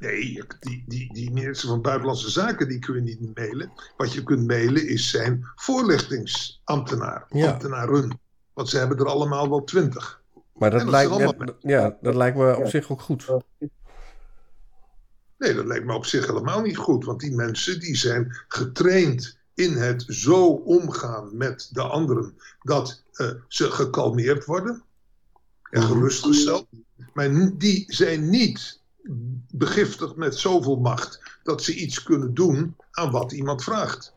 Nee, die, die, die minister van Buitenlandse Zaken die kun je niet mailen. Wat je kunt mailen is zijn voorlichtingsambtenaar. Ja. Ambtenaren. Want ze hebben er allemaal wel twintig. Maar dat, lijkt, dat, ja, dat lijkt me op zich ook goed. Nee, dat lijkt me op zich helemaal niet goed. Want die mensen die zijn getraind in het zo omgaan met de anderen dat uh, ze gekalmeerd worden en gerustgesteld. Maar die zijn niet begiftigd met zoveel macht dat ze iets kunnen doen aan wat iemand vraagt.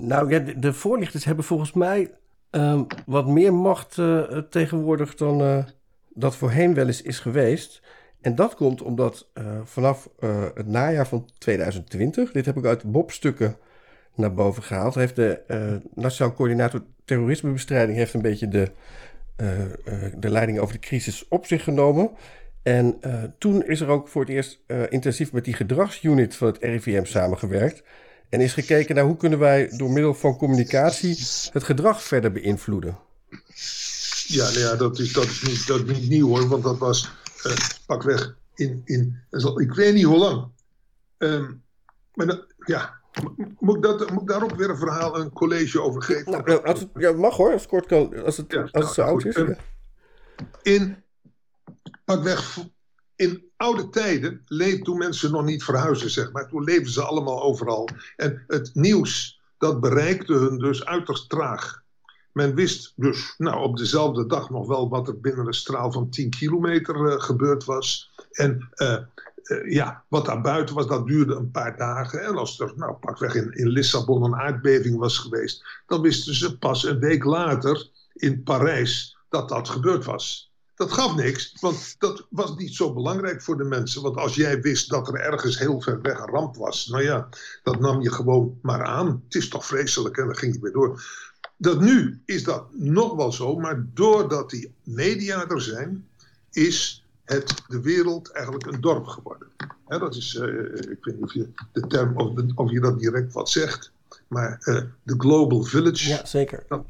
Nou ja, de, de voorlichters hebben volgens mij uh, wat meer macht uh, tegenwoordig dan uh, dat voorheen wel eens is geweest. En dat komt omdat vanaf het najaar van 2020, dit heb ik uit Bob-stukken naar boven gehaald. Heeft de Nationaal Coördinator Terrorismebestrijding heeft een beetje de, de leiding over de crisis op zich genomen. En toen is er ook voor het eerst intensief met die gedragsunit van het RIVM samengewerkt. En is gekeken naar hoe kunnen wij door middel van communicatie het gedrag verder beïnvloeden. Ja, nou ja dat, is, dat, is niet, dat is niet nieuw hoor, want dat was pakweg in, in, ik weet niet hoe lang. Um, maar dat, ja, moet ik, dat, moet ik daar ook weer een verhaal, een college over geven? Nou, als het, ja, mag hoor, als het kort kan, als het, ja, als het zo nou, oud is. Ja. In, pakweg in oude tijden, leefden toen mensen nog niet verhuizen, zeg maar. Toen leefden ze allemaal overal. En het nieuws, dat bereikte hun dus uiterst traag. Men wist dus nou, op dezelfde dag nog wel wat er binnen een straal van 10 kilometer uh, gebeurd was. En uh, uh, ja, wat daar buiten was, dat duurde een paar dagen. En als er, nou, pakweg in, in Lissabon een aardbeving was geweest, dan wisten ze pas een week later in Parijs dat dat gebeurd was. Dat gaf niks, want dat was niet zo belangrijk voor de mensen. Want als jij wist dat er ergens heel ver weg een ramp was, nou ja, dat nam je gewoon maar aan. Het is toch vreselijk en dan ging je weer door. Dat nu is dat nog wel zo, maar doordat die media er zijn, is het, de wereld eigenlijk een dorp geworden. dat is, uh, ik weet niet of je de term, of, je dat direct wat zegt, maar uh, de Global Village. Ja, zeker. Dat,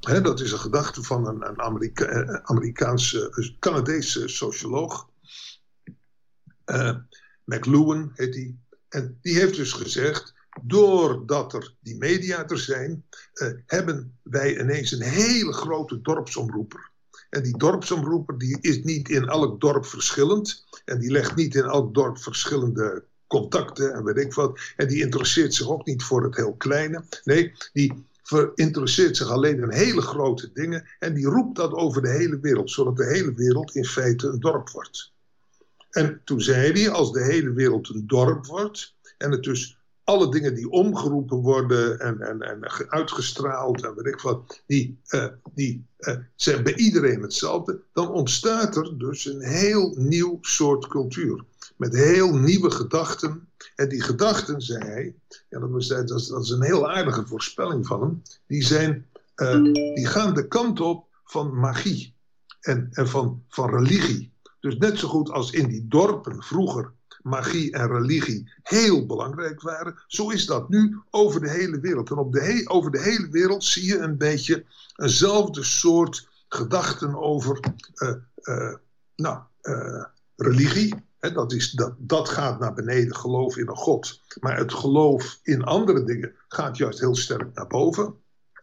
Dat is een gedachte van een, een Amerika Amerikaanse, Canadese socioloog. Uh, McLuhan heet die. En die heeft dus gezegd, doordat er die media er zijn, hebben wij ineens een hele grote dorpsomroeper. En die dorpsomroeper die is niet in elk dorp verschillend. En die legt niet in elk dorp verschillende contacten en weet ik wat. En die interesseert zich ook niet voor het heel kleine. Nee, die interesseert zich alleen in hele grote dingen en die roept dat over de hele wereld, zodat de hele wereld in feite een dorp wordt. En toen zei hij, als de hele wereld een dorp wordt en het dus alle dingen die omgeroepen worden en, en, en uitgestraald en weet ik wat, die, uh, die uh, zijn bij iedereen hetzelfde, dan ontstaat er dus een heel nieuw soort cultuur. Met heel nieuwe gedachten. En die gedachten, zei hij, ja, dat, was, dat, is, dat is een heel aardige voorspelling van hem, die, zijn, uh, die gaan de kant op van magie en, en van, van religie. Dus net zo goed als in die dorpen vroeger magie en religie heel belangrijk waren. Zo is dat nu over de hele wereld. En op de he over de hele wereld zie je een beetje eenzelfde soort gedachten over uh, uh, nou, religie. He, dat, is, dat, dat gaat naar beneden, geloof in een God. Maar het geloof in andere dingen gaat juist heel sterk naar boven.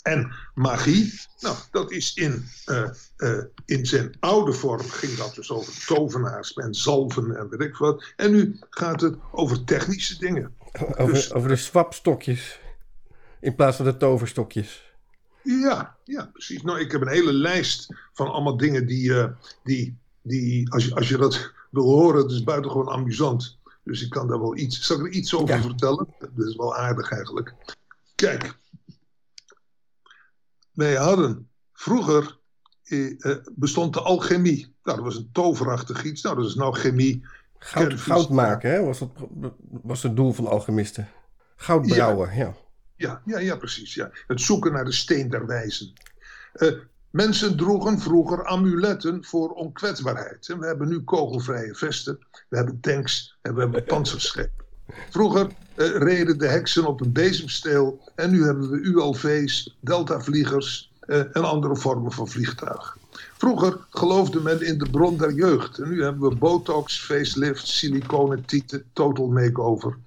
En magie, nou, dat is in, uh, uh, in zijn oude vorm, ging dat dus over tovenaars en zalven en weet ik wat. En nu gaat het over technische dingen. Over, dus, over de swapstokjes, in plaats van de toverstokjes. Ja, ja, precies. Nou, ik heb een hele lijst van allemaal dingen die, uh, die, die als, je, als je dat wil horen, het is buitengewoon amusant. Dus ik kan daar wel iets, zal ik er iets over ja. vertellen? Dat is wel aardig eigenlijk. Kijk, wij hadden vroeger eh, bestond de alchemie. Nou, dat was een toverachtig iets. Nou, dat is nou chemie. Goud, goud maken, hè? Was, dat, was het doel van alchemisten. Goud brouwen, ja. Ja, ja, ja, ja precies. Ja. Het zoeken naar de steen der wijzen. Uh, mensen droegen vroeger amuletten voor onkwetsbaarheid. En we hebben nu kogelvrije vesten, we hebben tanks en we hebben (laughs) panzerschepen. Vroeger uh, reden de heksen op een bezemsteel en nu hebben we ULV's, deltavliegers uh, en andere vormen van vliegtuigen. Vroeger geloofde men in de bron der jeugd en nu hebben we botox, facelift, siliconen, tieten, total makeover.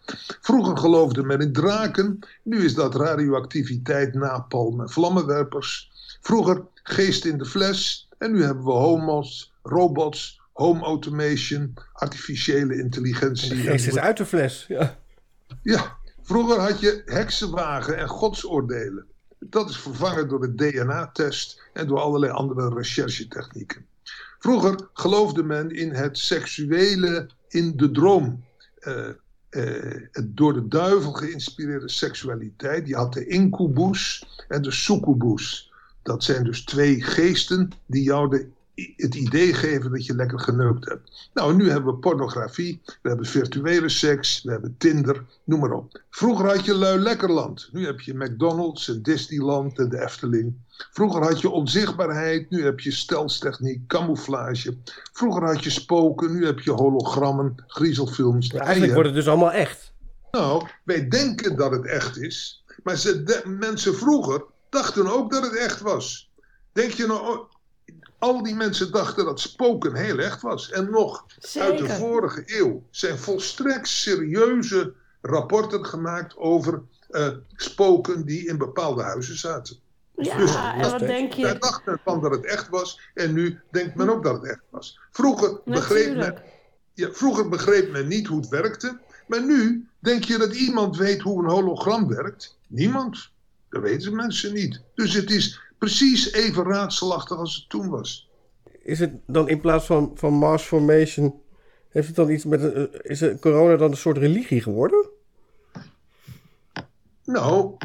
Vroeger geloofde men in draken, nu is dat radioactiviteit, napalm en vlammenwerpers. Vroeger geest in de fles en nu hebben we homo's, robots, home automation, artificiële intelligentie. De geest is uit de fles, ja. Ja, vroeger had je heksenwagen en godsoordelen. Dat is vervangen door de DNA-test en door allerlei andere recherchetechnieken. Vroeger geloofde men in het seksuele in de droom. Uh, uh, door de duivel geïnspireerde seksualiteit. Je had de incubus en de succubus. Dat zijn dus twee geesten die jou de het idee geven dat je lekker geneukt hebt. Nou, nu hebben we pornografie, we hebben virtuele seks, we hebben Tinder, noem maar op. Vroeger had je lui lekkerland, nu heb je McDonald's en Disneyland en de Efteling. Vroeger had je onzichtbaarheid, nu heb je stelstechniek, camouflage. Vroeger had je spoken, nu heb je hologrammen, griezelfilms. Ja, eigenlijk wordt het dus allemaal echt. Nou, wij denken dat het echt is, maar ze, de, mensen vroeger dachten ook dat het echt was. Denk je nou, al die mensen dachten dat spoken heel echt was. En nog Zeker. uit de vorige eeuw zijn volstrekt serieuze rapporten gemaakt over uh, spoken die in bepaalde huizen zaten. Ja, dus, en wat denk je? Daar dacht men van dat het echt was en nu denkt men ook dat het echt was. Vroeger begreep men, ja, vroeger begreep men niet hoe het werkte. Maar nu denk je dat iemand weet hoe een hologram werkt? Niemand. Dat weten mensen niet. Dus het is precies even raadselachtig als het toen was. Is het dan in plaats van, van Mars Formation... Heeft het dan iets met... Een, is het corona dan een soort religie geworden? Nou,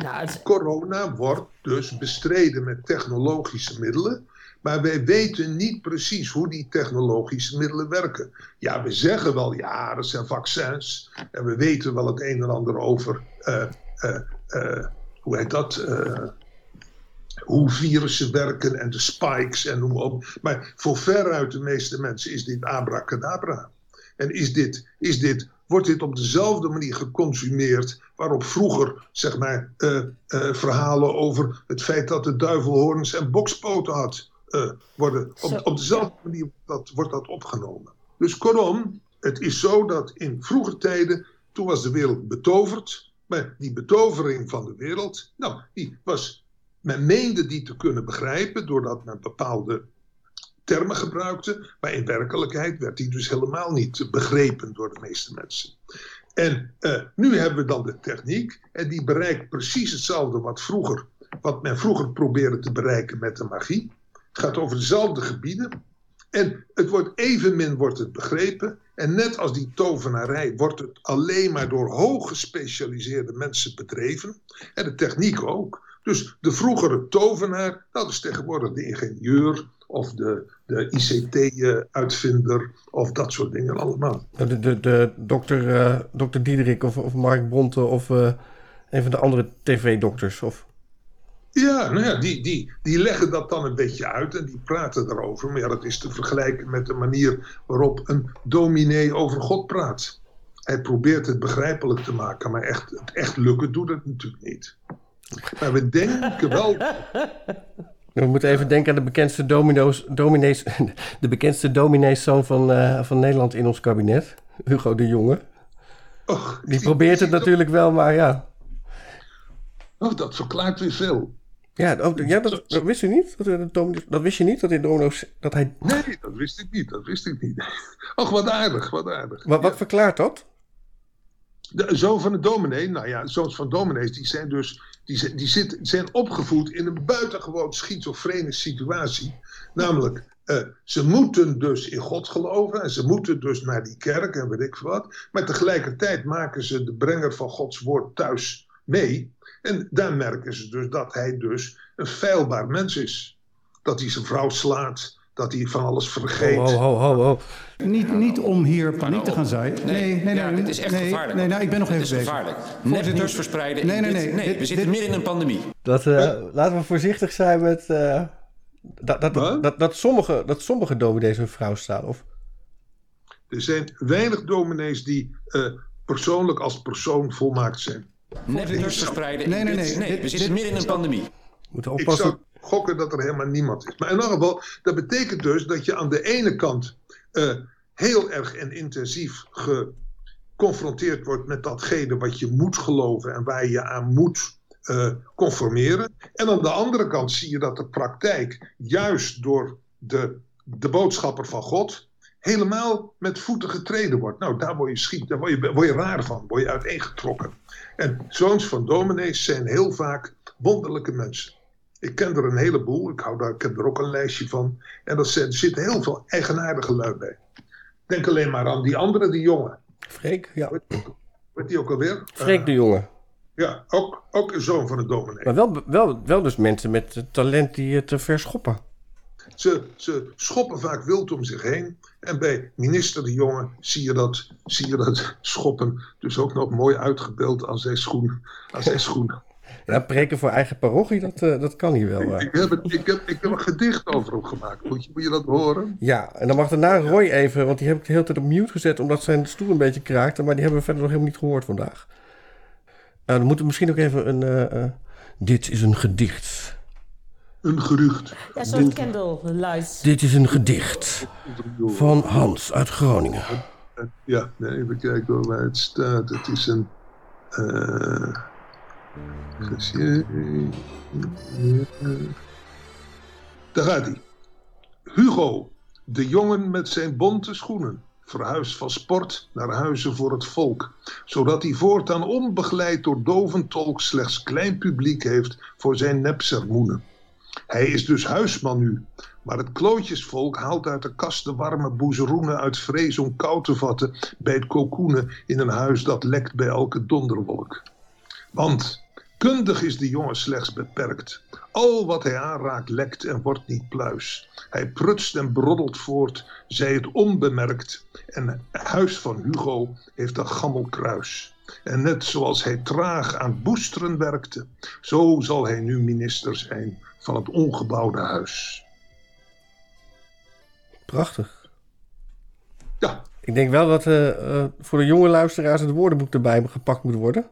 corona wordt dus bestreden met technologische middelen. Maar wij weten niet precies hoe die technologische middelen werken. Ja, we zeggen wel, ja, dat zijn vaccins. En we weten wel het een en ander over, uh, uh, uh, hoe heet dat? hoe virussen werken en de spikes en noem maar op. Maar voor veruit de meeste mensen is dit abracadabra. En is dit, is dit, wordt dit op dezelfde manier geconsumeerd waarop vroeger zeg maar, verhalen over het feit dat de duivel horens en bokspoten had uh, worden. Op, op dezelfde manier dat, wordt dat opgenomen. Dus kortom, het is zo dat in vroege tijden, toen was de wereld betoverd. Die betovering van de wereld, nou, die was, men meende die te kunnen begrijpen doordat men bepaalde termen gebruikte. Maar in werkelijkheid werd die dus helemaal niet begrepen door de meeste mensen. En uh, nu hebben we dan de techniek en die bereikt precies hetzelfde wat vroeger, wat men vroeger probeerde te bereiken met de magie. Het gaat over dezelfde gebieden. En het wordt evenmin wordt het begrepen. En net als die tovenarij wordt het alleen maar door hoog gespecialiseerde mensen bedreven. En de techniek ook. Dus de vroegere tovenaar, dat is tegenwoordig de ingenieur of de, de ICT-uitvinder of dat soort dingen allemaal. De, de, de dokter, uh, dokter Diederik of, of Mark Bronte of uh, een van de andere tv-dokters? Of... Ja, nou ja, die, die, die leggen dat dan een beetje uit en die praten erover. Maar ja, dat is te vergelijken met de manier waarop een dominee over God praat. Hij probeert het begrijpelijk te maken, maar echt, het echt lukken doet het natuurlijk niet. Maar we denken wel. (laughs) We moeten even denken aan de bekendste domino's, dominees, (laughs) de bekendste domineeszoon van, uh, van Nederland in ons kabinet, Hugo de Jonge. Och, die probeert het natuurlijk wel, maar ja. Oh, dat verklaart weer veel. Ja, oh, ja dat, dat, wist u niet? Dat, dat, wist je niet? Dat, in domino's, dat hij... Nee, dat wist ik niet. Dat wist ik niet. (laughs) Och, wat aardig, wat aardig. Wat, wat verklaart dat? De zoon van de dominee, nou ja, zoons van dominees, die zijn dus die, die zit, zijn opgevoed in een buitengewoon schizofrene situatie. Namelijk, uh, ze moeten dus in God geloven en ze moeten dus naar die kerk en weet ik wat. Maar tegelijkertijd maken ze de brenger van Gods woord thuis mee. En daar merken ze dus dat hij dus een feilbaar mens is. Dat hij zijn vrouw slaat, dat hij van alles vergeet. Ho, ho, ho, ho. Niet, niet om hier paniek te gaan zaaien. Nee, nee, nee. Ja, nee, dit is echt nee, gevaarlijk. Nee, nou, ik ben nog even Dit is bezig. gevaarlijk. Voorzitter- Nepnieuws verspreiden. Nee, nee, Dit- nee. nee Dit- we zitten dit- midden in een pandemie. Dat, eh, laten we voorzichtig zijn met... eh, dat, dat, dat, dat, sommige, dat sommige dominees hun vrouw staan. Of, Er zijn weinig dominees die eh, persoonlijk als persoon volmaakt zijn. Nepnieuws verspreiden. Nee, nee, nee. Dit- Dit- we zitten dit- midden in een pandemie. moeten Ik zou gokken dat er helemaal niemand is. Maar in ieder geval, dat betekent dus dat je aan de ene kant eh, heel erg en intensief geconfronteerd wordt met datgene wat je moet geloven en waar je je aan moet eh, conformeren. En aan de andere kant zie je dat de praktijk, juist door de, de boodschapper van God, helemaal met voeten getreden wordt. Nou, daar word je schiet, daar word je, word je raar van, word je uiteengetrokken. En zoons van dominees zijn heel vaak wonderlijke mensen. Ik ken er een heleboel, ik, hou daar, ik heb er ook een lijstje van. En dat zijn, er zitten heel veel eigenaardige lui bij. Denk alleen maar aan die andere, die jongen. Freek, ja. Weet die ook alweer? Freek de Jonge. Ja, ook, ook een zoon van een dominee. Maar wel, wel, wel dus mensen met eh, talent die het te verschoppen. Ze, ze schoppen vaak wild om zich heen. En bij minister de Jonge zie je dat, zie je dat schoppen dus ook nog mooi uitgebeeld aan zijn schoen. Aan zijn schoen. (laughs) Ja, preken voor eigen parochie, dat, eh, dat kan hier wel. eh. Ik heb, het, ik, heb, ik heb een gedicht over hem gemaakt. Moet je, moet je dat horen? Ja, en dan mag daarna Roy even, want die heb ik de hele tijd op mute gezet omdat zijn stoel een beetje kraakte. Maar die hebben we verder nog helemaal niet gehoord vandaag. Eh, dan moeten we misschien ook even een. eh, eh, dit is een gedicht. Een gerucht. Ja, zo'n candlelight. Dit is een gedicht van Hans uit Groningen. Ja, nee, even kijken hoor, waar het staat. Het is een. eh daar gaat hij. Hugo, de jongen met zijn bonte schoenen. verhuist van sport naar huizen voor het volk, zodat hij voortaan onbegeleid door doventolk slechts klein publiek heeft voor zijn nepsermoenen. Hij is dus huisman nu, maar het klootjesvolk haalt uit de kast de warme boezeroenen uit vrees om kou te vatten bij het kokoenen in een huis dat lekt bij elke donderwolk. Want kundig is de jongen slechts beperkt. Al wat hij aanraakt lekt en wordt niet pluis. Hij prutst en broddelt voort, zij het onbemerkt. En het huis van Hugo heeft een gammelkruis. En net zoals hij traag aan boesteren werkte, zo zal hij nu minister zijn van het ongebouwde huis. Prachtig. Ja. Ik denk wel dat uh, uh, voor de jonge luisteraars het woordenboek erbij gepakt moet worden.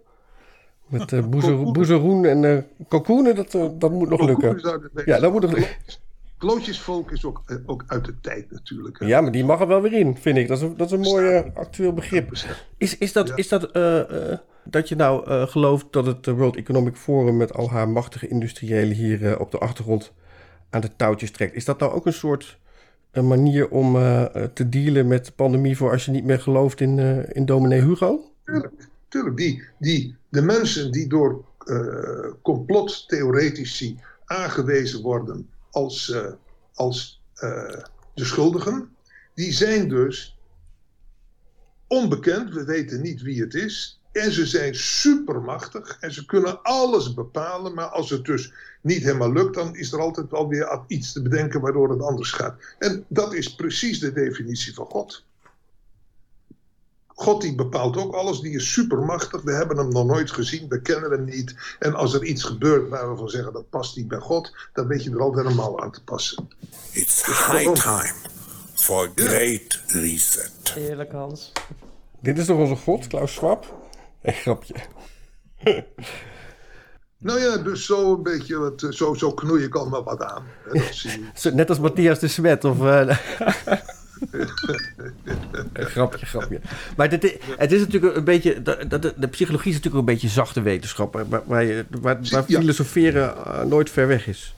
Met uh, (laughs) boezeroen en uh, dat, dat moet nog lukken. Ja, dat moet nog lukken. Klootjesvolk is ook, ook uit de tijd natuurlijk. Hè? Ja, maar die mag er wel weer in, vind ik. Dat is een, dat is een mooi actueel begrip. Is, is dat, ja. is dat, dat je nou gelooft dat het World Economic Forum met al haar machtige industriëlen hier op de achtergrond aan de touwtjes trekt? Is dat nou ook een soort een manier om te dealen met de pandemie voor als je niet meer gelooft in, in dominee Hugo? Tuurlijk, tuurlijk. Die, die, de mensen die door complottheoretici aangewezen worden als, uh, als uh, de schuldigen, die zijn dus onbekend, we weten niet wie het is. En ze zijn supermachtig en ze kunnen alles bepalen. Maar als het dus niet helemaal lukt, dan is er altijd wel weer iets te bedenken waardoor het anders gaat. En dat is precies de definitie van God. God die bepaalt ook alles, die is supermachtig. We hebben hem nog nooit gezien, we kennen hem niet. En als er iets gebeurt waar we van zeggen dat past niet bij God, dan weet je er altijd helemaal aan te passen. It's high time for a great reset. Heerlijk Hans. Dit is toch onze God, Klaus Schwab? Een grapje. (laughs) Nou ja, dus zo een beetje, wat, zo, zo knoei ik allemaal wat aan. (laughs) Net als Matthias de Smet of... Uh, (laughs) grapje, grapje. Maar dit, het is natuurlijk een beetje. De, de, de, psychologie is natuurlijk een beetje zachte wetenschap. Waar, waar, waar, waar filosoferen uh, nooit ver weg is.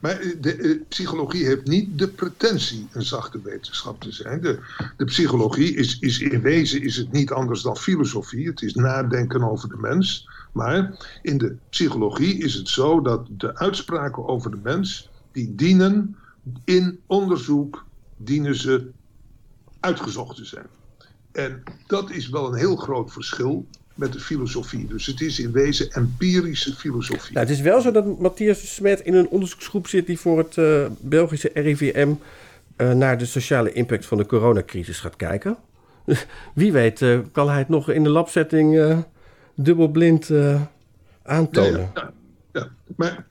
Maar de, de, psychologie heeft niet de pretentie een zachte wetenschap te zijn. De, de psychologie is, is in wezen is het niet anders dan filosofie. Het is nadenken over de mens. Maar in de psychologie is het zo dat de uitspraken over de mens die dienen in onderzoek dienen ze uitgezocht te zijn. En dat is wel een heel groot verschil met de filosofie. Dus het is in wezen empirische filosofie. Nou, het is wel zo dat Matthias Smet in een onderzoeksgroep zit die voor het uh, Belgische RIVM uh, naar de sociale impact van de coronacrisis gaat kijken. (laughs) Wie weet uh, kan hij het nog in de labsetting dubbelblind aantonen. Ja, ja, ja, maar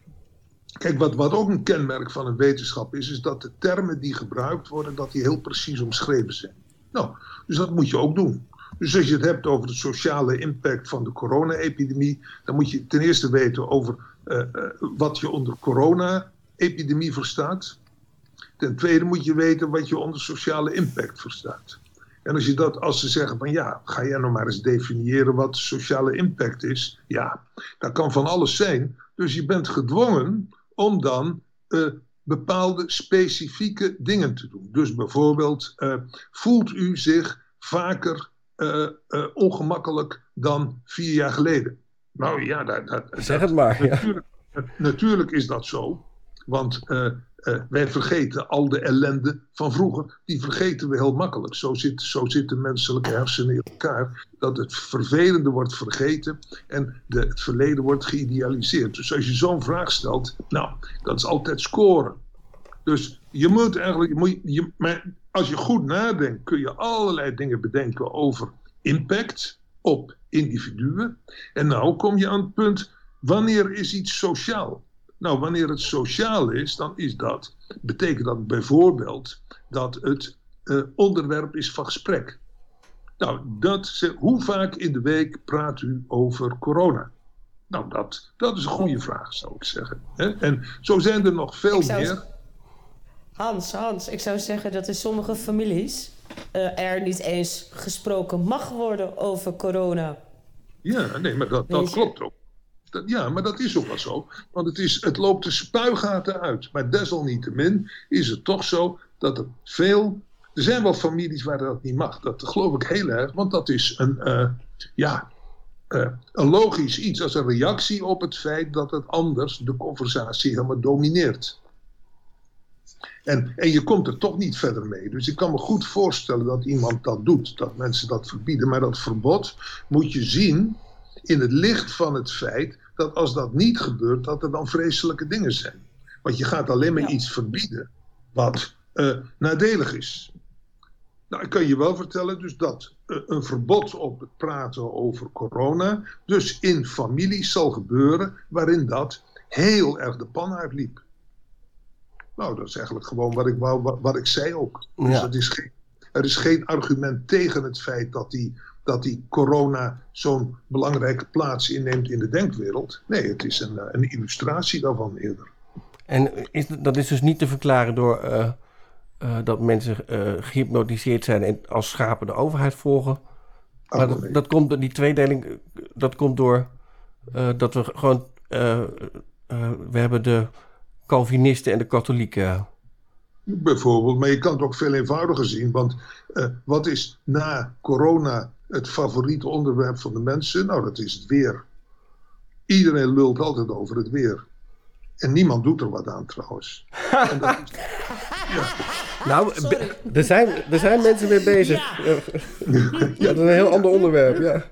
Kijk, wat, wat ook een kenmerk van een wetenschap is, is dat de termen die gebruikt worden, dat die heel precies omschreven zijn. Nou, dus dat moet je ook doen. Dus als je het hebt over de sociale impact van de corona-epidemie, dan moet je ten eerste weten over uh, uh, wat je onder corona-epidemie verstaat. Ten tweede moet je weten wat je onder sociale impact verstaat. En als je dat, als ze zeggen van ja, ga jij nou maar eens definiëren wat sociale impact is. Ja, dat kan van alles zijn. Dus je bent gedwongen om dan uh, bepaalde specifieke dingen te doen. Dus bijvoorbeeld, uh, voelt u zich vaker uh, ongemakkelijk dan vier jaar geleden? Nou ja, dat, dat, zeg het maar. Natuurlijk, natuurlijk is dat zo. Want uh, wij vergeten al de ellende van vroeger. Die vergeten we heel makkelijk. Zo, zo zitten menselijke hersenen in elkaar. Dat het vervelende wordt vergeten en de, het verleden wordt geïdealiseerd. Dus als je zo'n vraag stelt, nou, dat is altijd scoren. Dus je moet eigenlijk, je moet, je, maar als je goed nadenkt, kun je allerlei dingen bedenken over impact op individuen. En nou kom je aan het punt, wanneer is iets sociaal? Nou, wanneer het sociaal is, dan is dat, betekent dat bijvoorbeeld dat het uh, onderwerp is van gesprek. Nou, dat, hoe vaak in de week praat u over corona? Nou, dat, dat is een goede vraag, zou ik zeggen. En zo zijn er nog veel zou... meer. Hans, Hans, ik zou zeggen dat in sommige families uh, er niet eens gesproken mag worden over corona. Ja, nee, maar dat, dat klopt ook. Ja, maar dat is ook wel zo. Want het, is, het loopt de spuigaten uit. Maar desalniettemin is het toch zo dat er veel. Er zijn wel families waar dat niet mag. Dat geloof ik heel erg, want dat is een, eh, ja, eh, een logisch iets als een reactie op het feit dat het anders de conversatie helemaal domineert. En, en je komt er toch niet verder mee. Dus ik kan me goed voorstellen dat iemand dat doet, dat mensen dat verbieden. Maar dat verbod moet je zien in het licht van het feit dat als dat niet gebeurt, dat er dan vreselijke dingen zijn. Want je gaat alleen maar iets verbieden wat uh, nadelig is. Nou, ik kan je wel vertellen dus dat uh, een verbod op het praten over corona dus in families zal gebeuren waarin dat heel erg de pan uitliep. Nou, dat is eigenlijk gewoon wat ik, wou, wat, wat ik zei ook. Dus Ja. dat is geen, er is geen argument tegen het feit dat die, dat die corona zo'n belangrijke plaats inneemt in de denkwereld. Nee, het is een, eh, een illustratie daarvan eerder. En is, dat is dus niet te verklaren door eh, eh, dat mensen eh, gehypnotiseerd zijn en als schapen de overheid volgen. Maar Oh, dat, nee. dat komt door die tweedeling, dat komt door dat we gewoon, we hebben de Calvinisten en de katholieken. Bijvoorbeeld, maar je kan het ook veel eenvoudiger zien. Want wat is na corona het favoriete onderwerp van de mensen? Nou, dat is het weer. Iedereen lult altijd over het weer. En niemand doet er wat aan trouwens. En dat is- (laughs) Nou, er zijn, er zijn mensen mee bezig. (laughs) Ja. dat is een heel ander onderwerp, ja.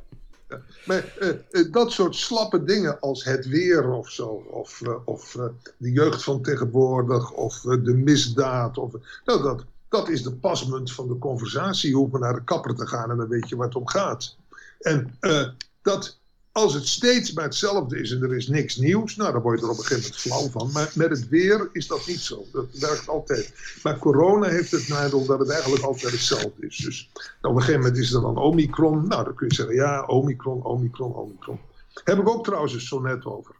Maar eh, eh, dat soort slappe dingen als het weer of zo, of, eh, of de jeugd van tegenwoordig, of de misdaad, of, nou, dat, dat is de pasmunt van de conversatie. Je hoeft maar naar de kapper te gaan en dan weet je waar het om gaat. En eh, dat, als het steeds maar hetzelfde is en er is niks nieuws, nou dan word je er op een gegeven moment flauw van. Maar met het weer is dat niet zo. Dat werkt altijd. Maar corona heeft het nadeel dat het eigenlijk altijd hetzelfde is. Dus op een gegeven moment is er dan Omicron. Nou, dan kun je zeggen, ja, Omicron, Omicron, Omicron. Heb ik ook trouwens een sonnet over.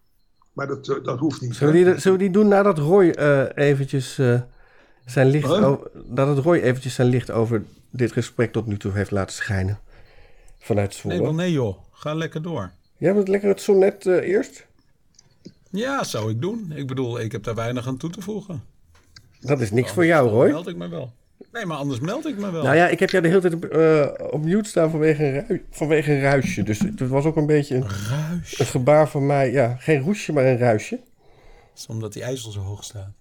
Maar dat, eh, dat hoeft niet. Zullen we die, zullen we die doen nadat Roy eh, eventjes zijn licht Huh? over, nadat Roy eventjes zijn licht over dit gesprek tot nu toe heeft laten schijnen? Vanuit Zwolle. Nee, wel nee joh. Ga lekker door. Jij wilt lekker het sonnet eh, eerst? Ja, zou ik doen. Ik bedoel, ik heb daar weinig aan toe te voegen. Dat is niks voor jou, Roy. meld ik me wel. Nee, maar anders meld ik me wel. Nou ja, ik heb jou de hele tijd op, eh, op mute staan vanwege een, vanwege een ruisje. Dus het was ook een beetje een, een gebaar van mij. Ja, geen roesje, maar een ruisje. Dat is omdat die ijzel zo hoog staat.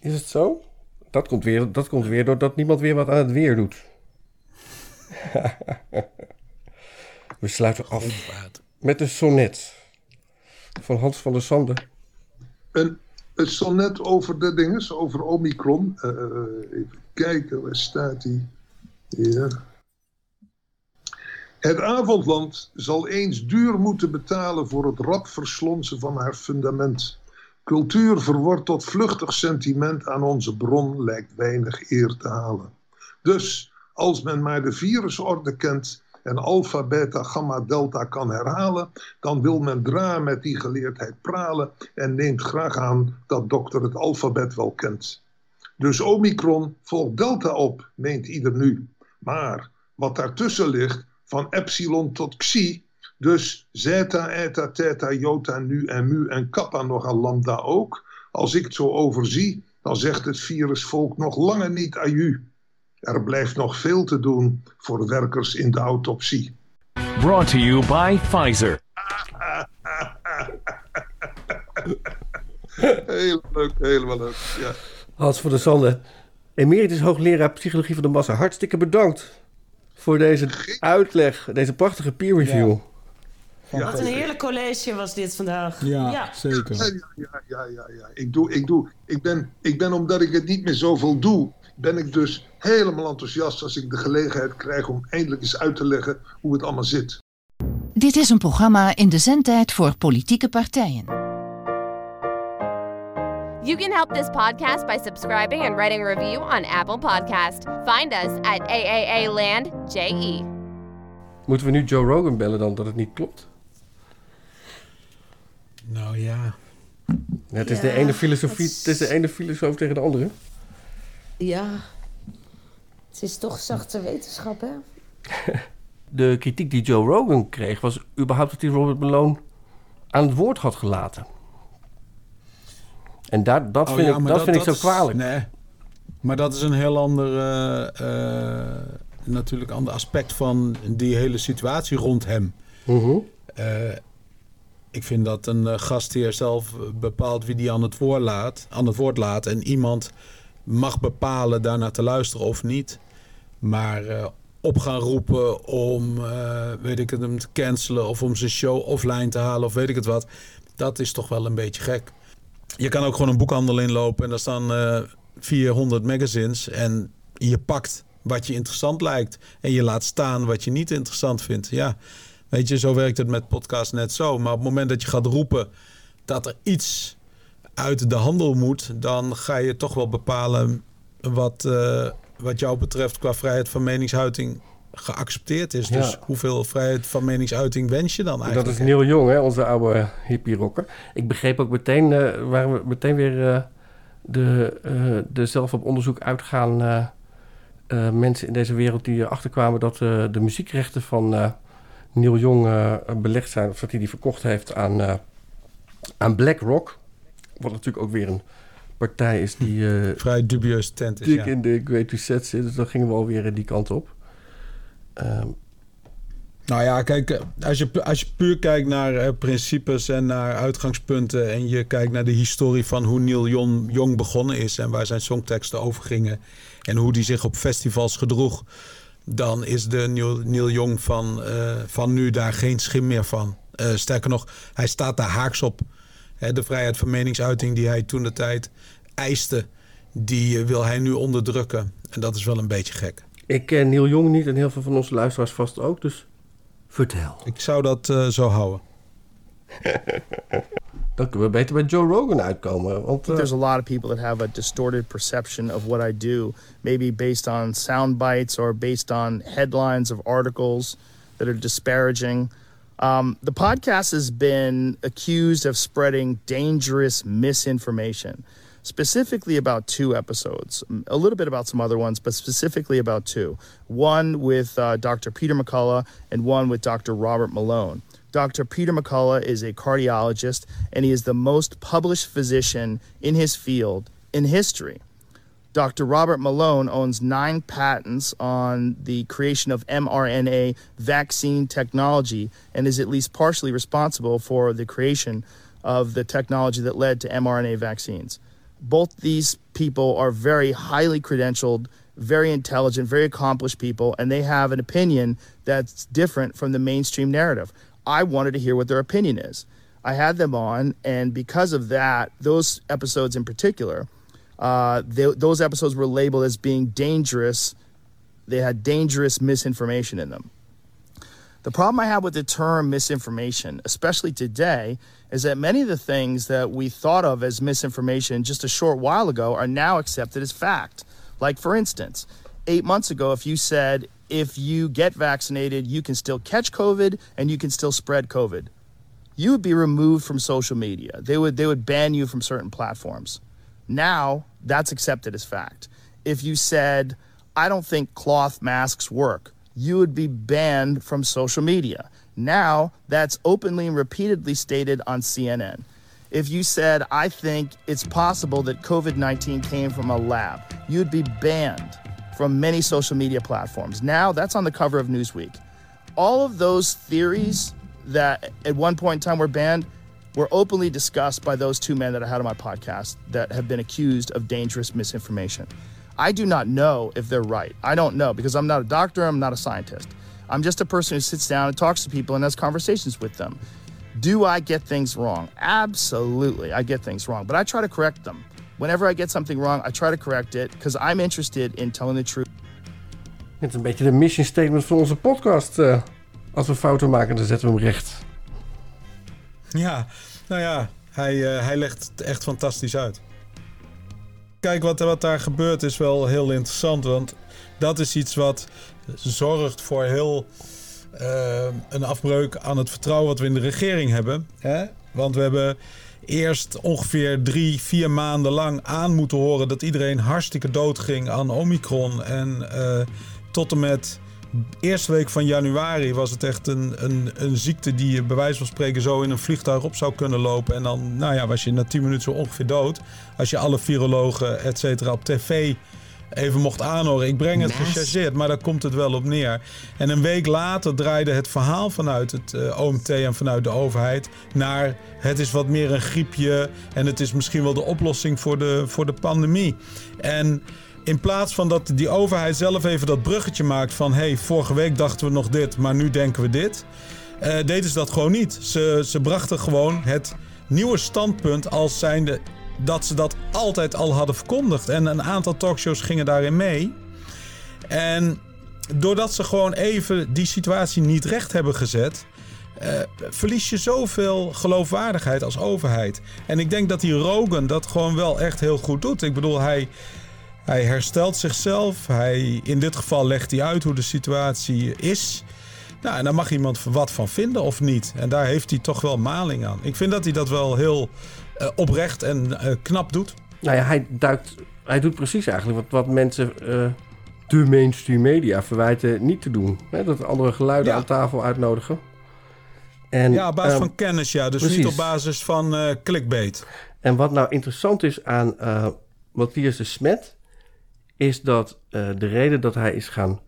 Is het zo? Dat komt weer, dat komt weer doordat niemand weer wat aan het weer doet. (laughs) We sluiten af met een sonnet van Hans van der Sande. Een, het sonnet over de dinges, over Omicron. Eh, eh, even kijken, waar staat die? Ja. Het avondland zal eens duur moeten betalen voor het rap verslonsen van haar fundament. Cultuur verwort tot vluchtig sentiment aan onze bron lijkt weinig eer te halen. Dus als men maar de virusorde kent en alpha, beta, gamma, delta kan herhalen, dan wil men dra met die geleerdheid pralen en neemt graag aan dat dokter het alfabet wel kent. Dus omicron volgt delta op, meent ieder nu. Maar wat daartussen ligt, van epsilon tot xi, dus zeta, eta, theta, jota, nu en mu en kappa nog aan lambda ook. Als ik het zo overzie, dan zegt het virusvolk nog lange niet aju. Er blijft nog veel te doen voor werkers in de autopsie. Brought to you by Pfizer. (laughs) Heel leuk, helemaal leuk. Ja. Hans van der Sande, emeritus hoogleraar psychologie van de massa. Hartstikke bedankt voor deze uitleg, deze prachtige peer review. Wat een heerlijk college was dit vandaag. Ja, Ja, ja, ja, ja, ja. Ik, doe, ik, doe, ik, ben, ik ben, omdat ik het niet meer zoveel doe, ben ik dus helemaal enthousiast als ik de gelegenheid krijg om eindelijk eens uit te leggen hoe het allemaal zit. Dit is een programma in de zendtijd voor politieke partijen. You can help this podcast by subscribing and writing a review on Apple Podcast. Find us at AAA Land JE. Moeten we nu Joe Rogan bellen dan dat het niet klopt? Nou ja. Ja, het is Ja, de ene filosofie, het is- het is de ene filosoof tegen de andere. Ja. Het is toch zachte wetenschap, hè? (laughs) De kritiek die Joe Rogan kreeg was überhaupt dat hij Robert Malone aan het woord had gelaten. En daar, dat Oh vind, ja, ik, dat vind ik zo is- kwalijk. Nee. Maar dat is een heel ander, eh, eh, natuurlijk ander aspect van die hele situatie rond hem. Mhm. Eh, ik vind dat een uh, gastheer zelf bepaalt wie die aan het, woord laat, aan het woord laat. En iemand mag bepalen daarnaar te luisteren of niet. Maar uh, op gaan roepen om, weet ik het, hem te cancelen of om zijn show offline te halen of weet ik het wat. Dat is toch wel een beetje gek. Je kan ook gewoon een boekhandel inlopen en daar staan 400 magazines. En je pakt wat je interessant lijkt. En je laat staan wat je niet interessant vindt. Ja, weet je, zo werkt het met podcast net zo. Maar op het moment dat je gaat roepen dat er iets uit de handel moet, dan ga je toch wel bepalen wat, uh, wat jou betreft qua vrijheid van meningsuiting geaccepteerd is. Dus Ja. hoeveel vrijheid van meningsuiting wens je dan eigenlijk? Dat is Neil Jong, hè, onze oude hippie-rocker. Ik begreep ook meteen, eh, waren we meteen weer eh, de, eh, de zelf op onderzoek uitgaan eh, eh, mensen in deze wereld die erachter kwamen dat eh, de muziekrechten van eh, Neil Jong eh, belegd zijn, of dat hij die verkocht heeft aan, eh, aan BlackRock. Wat natuurlijk ook weer een partij is die. eh, Vrij dubieus tent is, dik ja. in de Great Reset zit. Dus dan gingen we alweer die kant op. Ehm, Nou ja, kijk, als je, als je puur kijkt naar principes en naar uitgangspunten... en je kijkt naar de historie van hoe Neil Jong, Jong begonnen is... en waar zijn songteksten over gingen... en hoe die zich op festivals gedroeg... dan is de Neil, Neil Jong van, eh, van nu daar geen schim meer van. Eh, sterker nog, hij staat daar haaks op. Hè, de vrijheid van meningsuiting die hij toen de tijd eiste... die eh, wil hij nu onderdrukken. En dat is wel een beetje gek. ik ken Neil Jong niet en heel veel van onze luisteraars vast ook. Dus vertel. Ik zou dat eh, zo houden. (laughs) Dan kunnen we beter bij Joe Rogan uitkomen. Want, eh, there's a lot of people that have a distorted perception of what I do, maybe based on sound bites or based on headlines of articles that are disparaging. Um, the podcast has been accused of spreading dangerous misinformation, specifically about two episodes, a little bit about some other ones, but specifically about two. One with uh, Dr. Peter McCullough and one with Dr. Robert Malone. Dr. Peter McCullough is a cardiologist, and he is the most published physician in his field in history. Dr. Robert Malone owns nine patents on the creation of mRNA vaccine technology and is at least partially responsible for the creation of the technology that led to mRNA vaccines. Both these people are very highly credentialed, very intelligent, very accomplished people, and they have an opinion that's different from the mainstream narrative. I wanted to hear what their opinion is. I had them on, and because of that, those episodes in particular, uh, they, those episodes were labeled as being dangerous. They had dangerous misinformation in them. The problem I have with the term misinformation, especially today, is that many of the things that we thought of as misinformation just a short while ago are now accepted as fact. Like, for instance, eight months ago, if you said, if you get vaccinated, you can still catch COVID and you can still spread COVID, you would be removed from social media. They would, they would ban you from certain platforms. Now, that's accepted as fact. If you said, I don't think cloth masks work, you would be banned from social media. Now, that's openly and repeatedly stated on CNN. If you said, I think it's possible that COVID 19 came from a lab, you'd be banned from many social media platforms. Now, that's on the cover of Newsweek. All of those theories that at one point in time were banned were openly discussed by those two men that I had on my podcast that have been accused of dangerous misinformation. I do not know if they're right. I don't know because I'm not a doctor, I'm not a scientist. I'm just a person who sits down and talks to people and has conversations with them. Do I get things wrong? Absolutely, I get things wrong, but I try to correct them. Whenever I get something wrong, I try to correct it because I'm interested in telling the truth. Het is een beetje de mission statement van onze podcast. eh. als we fouten maken, dan zetten we hem recht. Ja, nou ja, hij, eh, hij legt het echt fantastisch uit. Kijk, wat, wat daar gebeurt is wel heel interessant. Want dat is iets wat zorgt voor heel eh, een afbreuk aan het vertrouwen wat we in de regering hebben. Hè? Want we hebben eerst ongeveer drie, vier maanden lang aan moeten horen dat iedereen hartstikke dood ging aan Omicron. En eh, tot en met eerste week van januari was het echt een, een, een ziekte die je bij wijze van spreken zo in een vliegtuig op zou kunnen lopen. En dan nou ja, was je na 10 minuten zo ongeveer dood. Als je alle virologen et cetera op tv even mocht aanhoren. Ik breng het gechargeerd, maar daar komt het wel op neer. En een week later draaide het verhaal vanuit het uh, OMT en vanuit de overheid naar het is wat meer een griepje en het is misschien wel de oplossing voor de, voor de pandemie. En in plaats van dat die overheid zelf even dat bruggetje maakt van hé, hey, vorige week dachten we nog dit, maar nu denken we dit. Uh, deden ze dat gewoon niet. Ze, ze brachten gewoon het nieuwe standpunt als zijnde dat ze dat altijd al hadden verkondigd. En een aantal talkshows gingen daarin mee. En doordat ze gewoon even die situatie niet recht hebben gezet. Uh, verlies je zoveel geloofwaardigheid als overheid. En ik denk dat die Rogan dat gewoon wel echt heel goed doet. Ik bedoel, hij, hij herstelt zichzelf. Hij, in dit geval legt hij uit hoe de situatie is. Nou, en daar mag iemand wat van vinden of niet. En daar heeft hij toch wel maling aan. Ik vind dat hij dat wel heel uh, oprecht en uh, knap doet. Nou ja, hij duikt. Hij doet precies eigenlijk wat, wat mensen. Uh, de mainstream media verwijten niet te doen. Hè? Dat andere geluiden ja. aan tafel uitnodigen. En, ja, op basis van kennis, ja. Dus precies. niet op basis van clickbait. En wat nou interessant is aan Matthias de Smet... is dat de reden dat hij is gaan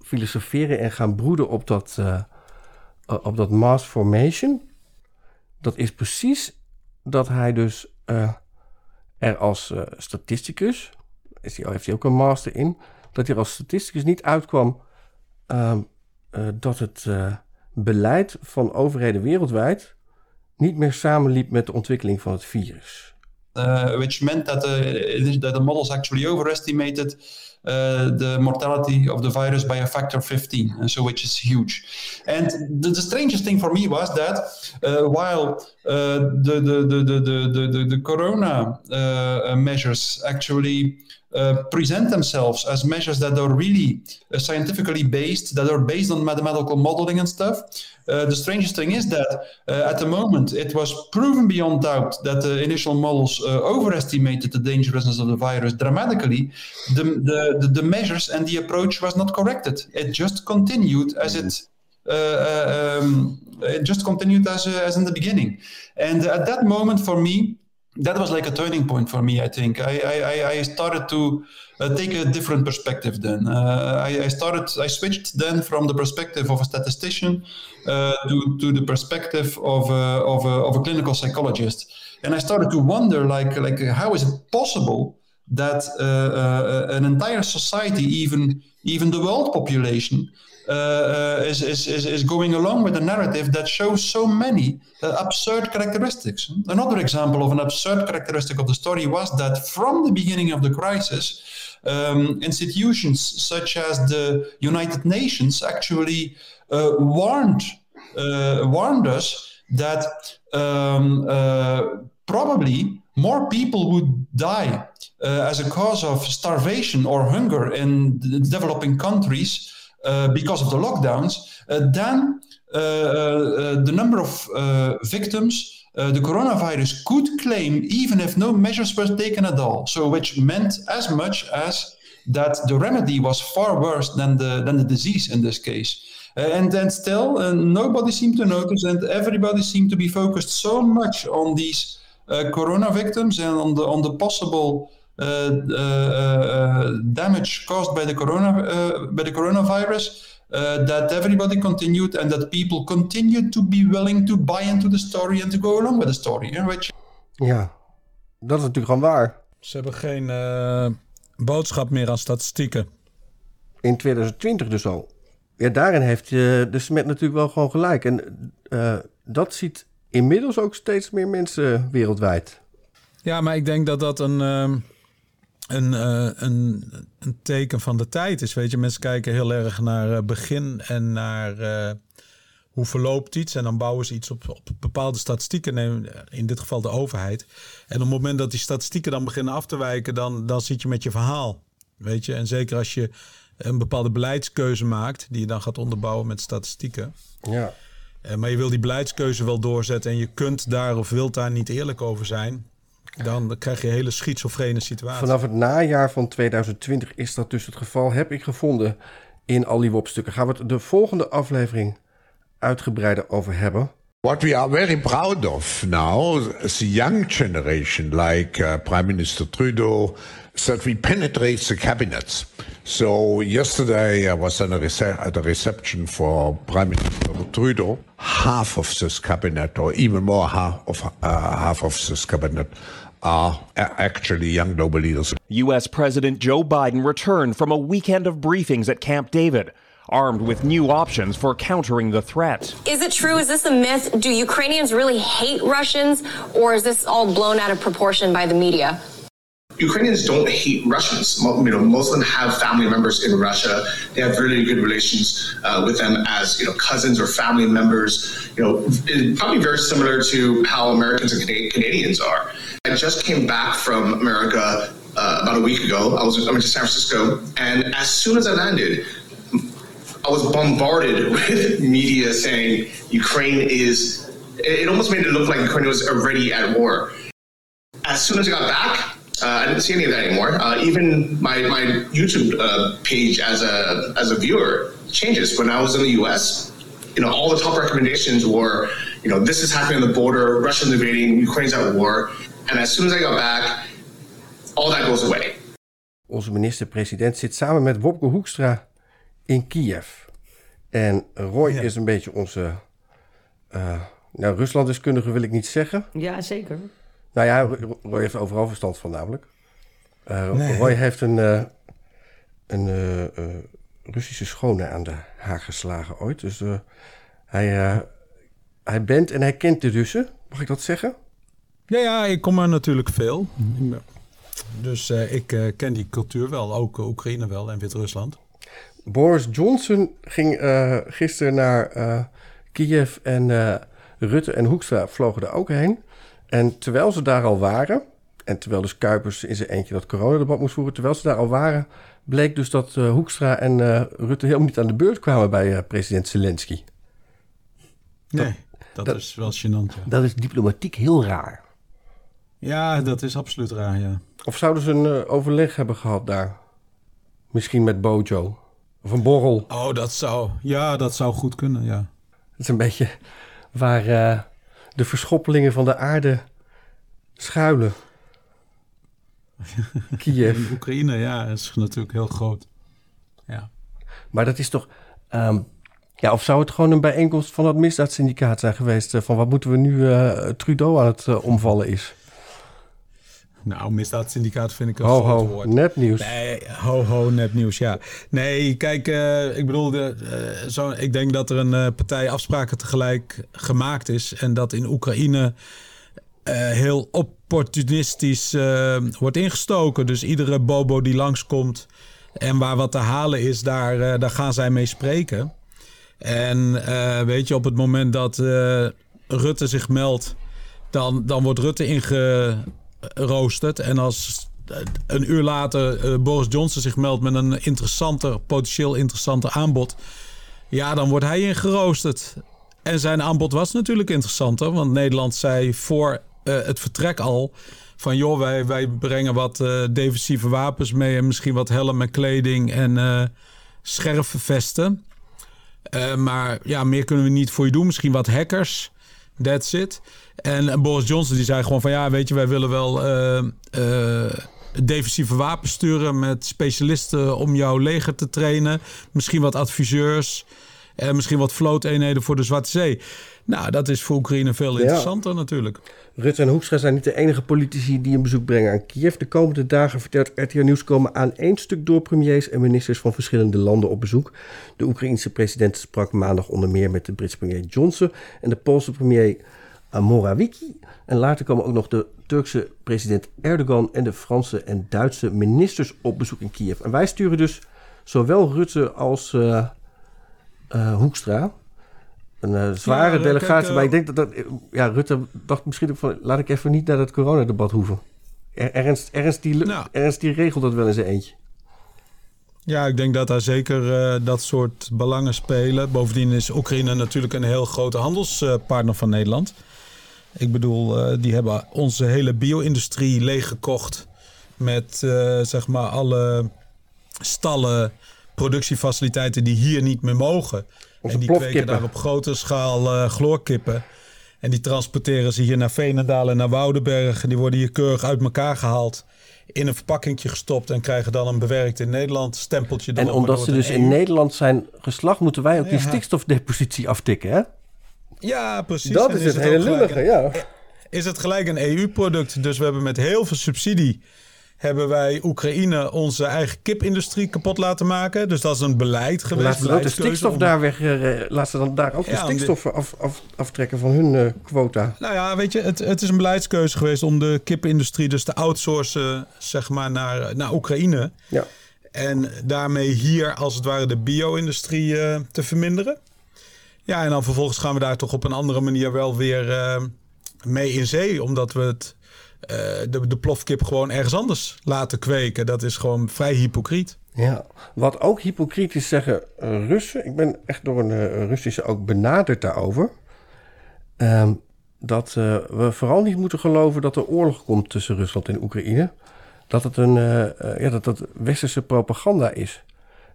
filosoferen en gaan broeden op dat, op dat mass formation dat is precies dat hij dus uh, er als uh, statisticus, is heeft hij ook een master in, dat hij als statisticus niet uitkwam uh, dat het beleid van overheden wereldwijd niet meer samenliep met de ontwikkeling van het virus. which meant that the, that the models actually overestimated the mortality of the virus by a factor 15, and so which is huge. And the, the strangest thing for me was that uh, while uh, the, the, the, the, the, the, the corona uh, measures actually uh, present themselves as measures that are really uh, scientifically based, that are based on mathematical modeling and stuff. Uh, the strangest thing is that at the moment it was proven beyond doubt that the initial models overestimated the dangerousness of the virus dramatically. The, the, the, the, measures and the approach was not corrected. It just continued as it. Um, it just continued as, as in the beginning. And at that moment, for me, that was like a turning point for me. I think I I, I started to uh, take a different perspective. Then uh, I, I, started I switched then from the perspective of a statistician uh, to to the perspective of a, of a, of a clinical psychologist, and I started to wonder like like how is it possible that uh, uh, an entire society, even even the world population, uh, is, is, is, going along with a narrative that shows so many uh, absurd characteristics. Another example of an absurd characteristic of the story was that from the beginning of the crisis, um, institutions such as the United Nations actually uh, warned warned us that um, probably more people would die uh, as a cause of starvation or hunger in developing countries uh, because of the lockdowns, uh, then uh, the number of victims the coronavirus could claim, even if no measures were taken at all. So, which meant as much as that the remedy was far worse than the than the disease in this case. Uh, and then still, uh, nobody seemed to notice, and everybody seemed to be focused so much on these uh, corona victims and on the on the possible uh, uh, damage caused by the corona by the coronavirus. that everybody continued and that people continued to be willing to buy into the story and to go along with the story. Which... ja dat is natuurlijk gewoon waar. Ze hebben geen boodschap meer aan statistieken. In 2020 dus al. Ja, daarin heeft uh, de Smet natuurlijk wel gewoon gelijk. En uh, dat ziet inmiddels ook steeds meer mensen wereldwijd. Ja, maar ik denk dat dat een, ehm, een, eh, een, een teken van de tijd is. Weet je, mensen kijken heel erg naar eh, begin en naar uh, hoe verloopt iets. En dan bouwen ze iets op, op bepaalde statistieken, in dit geval de overheid. En op het moment dat die statistieken dan beginnen af te wijken, dan, dan zit je met je verhaal. Weet je, en zeker als je een bepaalde beleidskeuze maakt, die je dan gaat onderbouwen met statistieken. Ja. Maar je wil die beleidskeuze wel doorzetten en je kunt daar of wilt daar niet eerlijk over zijn. Dan krijg je een hele schizofrene situatie. Vanaf het najaar van 2020 is dat dus het geval, heb ik gevonden in al die WOP-stukken. Gaan we het de volgende aflevering uitgebreider over hebben. What we are very proud of now as a young generation, like uh, Prime Minister Trudeau, is that we penetrate the cabinets. So yesterday I was at a, rece- at a reception for Prime Minister Trudeau. Half of this cabinet, or even more half of uh, half of this cabinet, are actually young global leaders. U.S. President Joe Biden returned from a weekend of briefings at Camp David, armed with new options for countering the threat. Is it true? Is this a myth? Do Ukrainians really hate Russians, or is this all blown out of proportion by the media? Ukrainians don't hate Russians. You know, most of them have family members in Russia. They have really good relations uh, with them as you know cousins or family members. You know, probably very similar to how Americans and Canadians are. I just came back from America uh, about a week ago. I was I went to San Francisco, and as soon as I landed, I was bombarded (laughs) with media saying Ukraine is. It it almost made it look like Ukraine was already at war. As soon as I got back, uh, I didn't see any of that anymore. Uh, even my, my YouTube uh, page as a as a viewer changes. When I was in the U.S., you know, all the top recommendations were, you know, this is happening on the border, Russia's invading, Ukraine's at war, and as soon as I got back, all that goes away. Onze minister-president zit samen met Wopke Hoekstra in Kiev. En Roy is een beetje onze... eh nou, Ruslanddeskundige wil ik niet zeggen. Ja, zeker. Nou ja, Ro- Roy heeft overal verstand van namelijk. Eh, Nee. Roy heeft een, eh, een eh, Russische schone aan de haag geslagen ooit. Dus hij, hij bent en hij kent de Russen. Mag ik dat zeggen? Ja, ja, ik kom er natuurlijk veel. Dus ik ken die cultuur wel, ook Oekraïne wel en Wit-Rusland. Boris Johnson ging gisteren naar Kiev en Rutte en Hoekstra vlogen er ook heen. En terwijl ze daar al waren, en terwijl dus Kuipers in zijn eentje dat coronadebat moest voeren, terwijl ze daar al waren, bleek dus dat eh, Hoekstra en eh, Rutte helemaal niet aan de beurt kwamen bij eh, president Zelensky. Nee, dat, is wel gênant. Ja. Dat is diplomatiek heel raar. ja, dat is absoluut raar, ja. Of zouden ze een overleg hebben gehad daar? Misschien met Bojo. Of een borrel. Oh, dat zou, ja, dat zou goed kunnen, ja. Het is een beetje waar eh, de verschoppelingen van de aarde schuilen. (laughs) Kiev. In Oekraïne, ja, is natuurlijk heel groot. Ja. Maar dat is toch... ehm, ja, of zou het gewoon een bijeenkomst van dat misdaadsyndicaat zijn geweest... eh, van wat moeten we nu eh, Trudeau aan het eh, omvallen is? Nou, misdaadsyndicaat vind ik een Ho, groot ho, woord. nepnieuws. Nee, ho, ho, nepnieuws, ja. Nee, kijk, eh, ik bedoel, de, eh, zo, ik denk dat er een eh, partij afspraken tegelijk gemaakt is. En dat in Oekraïne heel opportunistisch wordt ingestoken. Dus iedere bobo die langskomt en waar wat te halen is, daar, daar gaan zij mee spreken. En weet je, op het moment dat Rutte zich meldt, dan, dan wordt Rutte ingeroosterd. En als een uur later eh, Boris Johnson zich meldt met een interessanter, potentieel interessanter aanbod, ja, dan wordt hij ingeroosterd. En zijn aanbod was natuurlijk interessanter, want Nederland zei voor eh, het vertrek al van joh, wij, wij brengen wat eh, defensieve wapens mee en misschien wat helm en kleding en eh scherfvesten. Maar ja, meer kunnen we niet voor je doen. Misschien wat hackers. That's it. En Boris Johnson die zei gewoon van ja, weet je, wij willen wel eh, eh, defensieve wapens sturen met specialisten om jouw leger te trainen. Misschien wat adviseurs. En misschien wat vlooteenheden voor de Zwarte Zee. Nou, dat is voor Oekraïne veel Ja. interessanter natuurlijk. Rutte en Hoekstra zijn niet de enige politici die een bezoek brengen aan Kiev. De komende dagen vertelt RTL Nieuws komen aan één stuk door premiers en ministers van verschillende landen op bezoek. De Oekraïense president sprak maandag onder meer met de Britse premier Johnson en de Poolse premier Morawiecki. En later komen ook nog de Turkse president Erdogan en de Franse en Duitse ministers op bezoek in Kiev. En wij sturen dus zowel Rutte als eh, eh, Hoekstra. Een eh, zware Ja, kijk, delegatie. maar ik denk dat, dat ja, Rutte dacht misschien ook van... laat ik even niet naar dat coronadebat hoeven. Er- Ernst, Ernst, die, Ernst die regelt dat wel in zijn eentje. Ja, ik denk dat daar zeker dat soort belangen spelen. Bovendien is Oekraïne natuurlijk een heel grote handelspartner van Nederland. Ik bedoel, eh, die hebben onze hele bio-industrie leeggekocht. Met eh, zeg maar alle stallen, productiefaciliteiten die hier niet meer mogen. Onze en die kweken daar op grote schaal eh chloorkippen. En die transporteren ze hier naar Veenendaal en naar Woudenberg. En die worden hier keurig uit elkaar gehaald. In een verpakkingje gestopt en krijgen dan een bewerkt in Nederland stempeltje. En omdat ze dus in Nederland zijn geslacht, moeten wij ook die stikstofdepositie aftikken, hè? Ja, precies. Dat En is het hele lullige, een- ja. Is het gelijk een EU-product. Dus we hebben met heel veel subsidie... hebben wij Oekraïne onze eigen kipindustrie kapot laten maken. Dus dat is een beleid geweest. Laten ze ook de stikstof om- daar weg, eh, laten ze dan daar ook de Ja, dit- stikstof af, af, aftrekken van hun eh, quota. Nou ja, weet je, het, het is een beleidskeuze geweest om de kipindustrie dus te outsourcen, zeg maar, naar, naar Oekraïne. Ja. En daarmee hier als het ware de bio-industrie eh, te verminderen. Ja, en dan vervolgens gaan we daar toch op een andere manier wel weer eh, mee in zee. Omdat we het, eh, de, de plofkip gewoon ergens anders laten kweken. Dat is gewoon vrij hypocriet. Ja, wat ook hypocriet is, zeggen eh, Russen. Ik ben echt door een Russische ook benaderd daarover. Ehm, dat we vooral niet moeten geloven dat er oorlog komt tussen Rusland en Oekraïne. Dat het een ja, dat dat westerse propaganda is.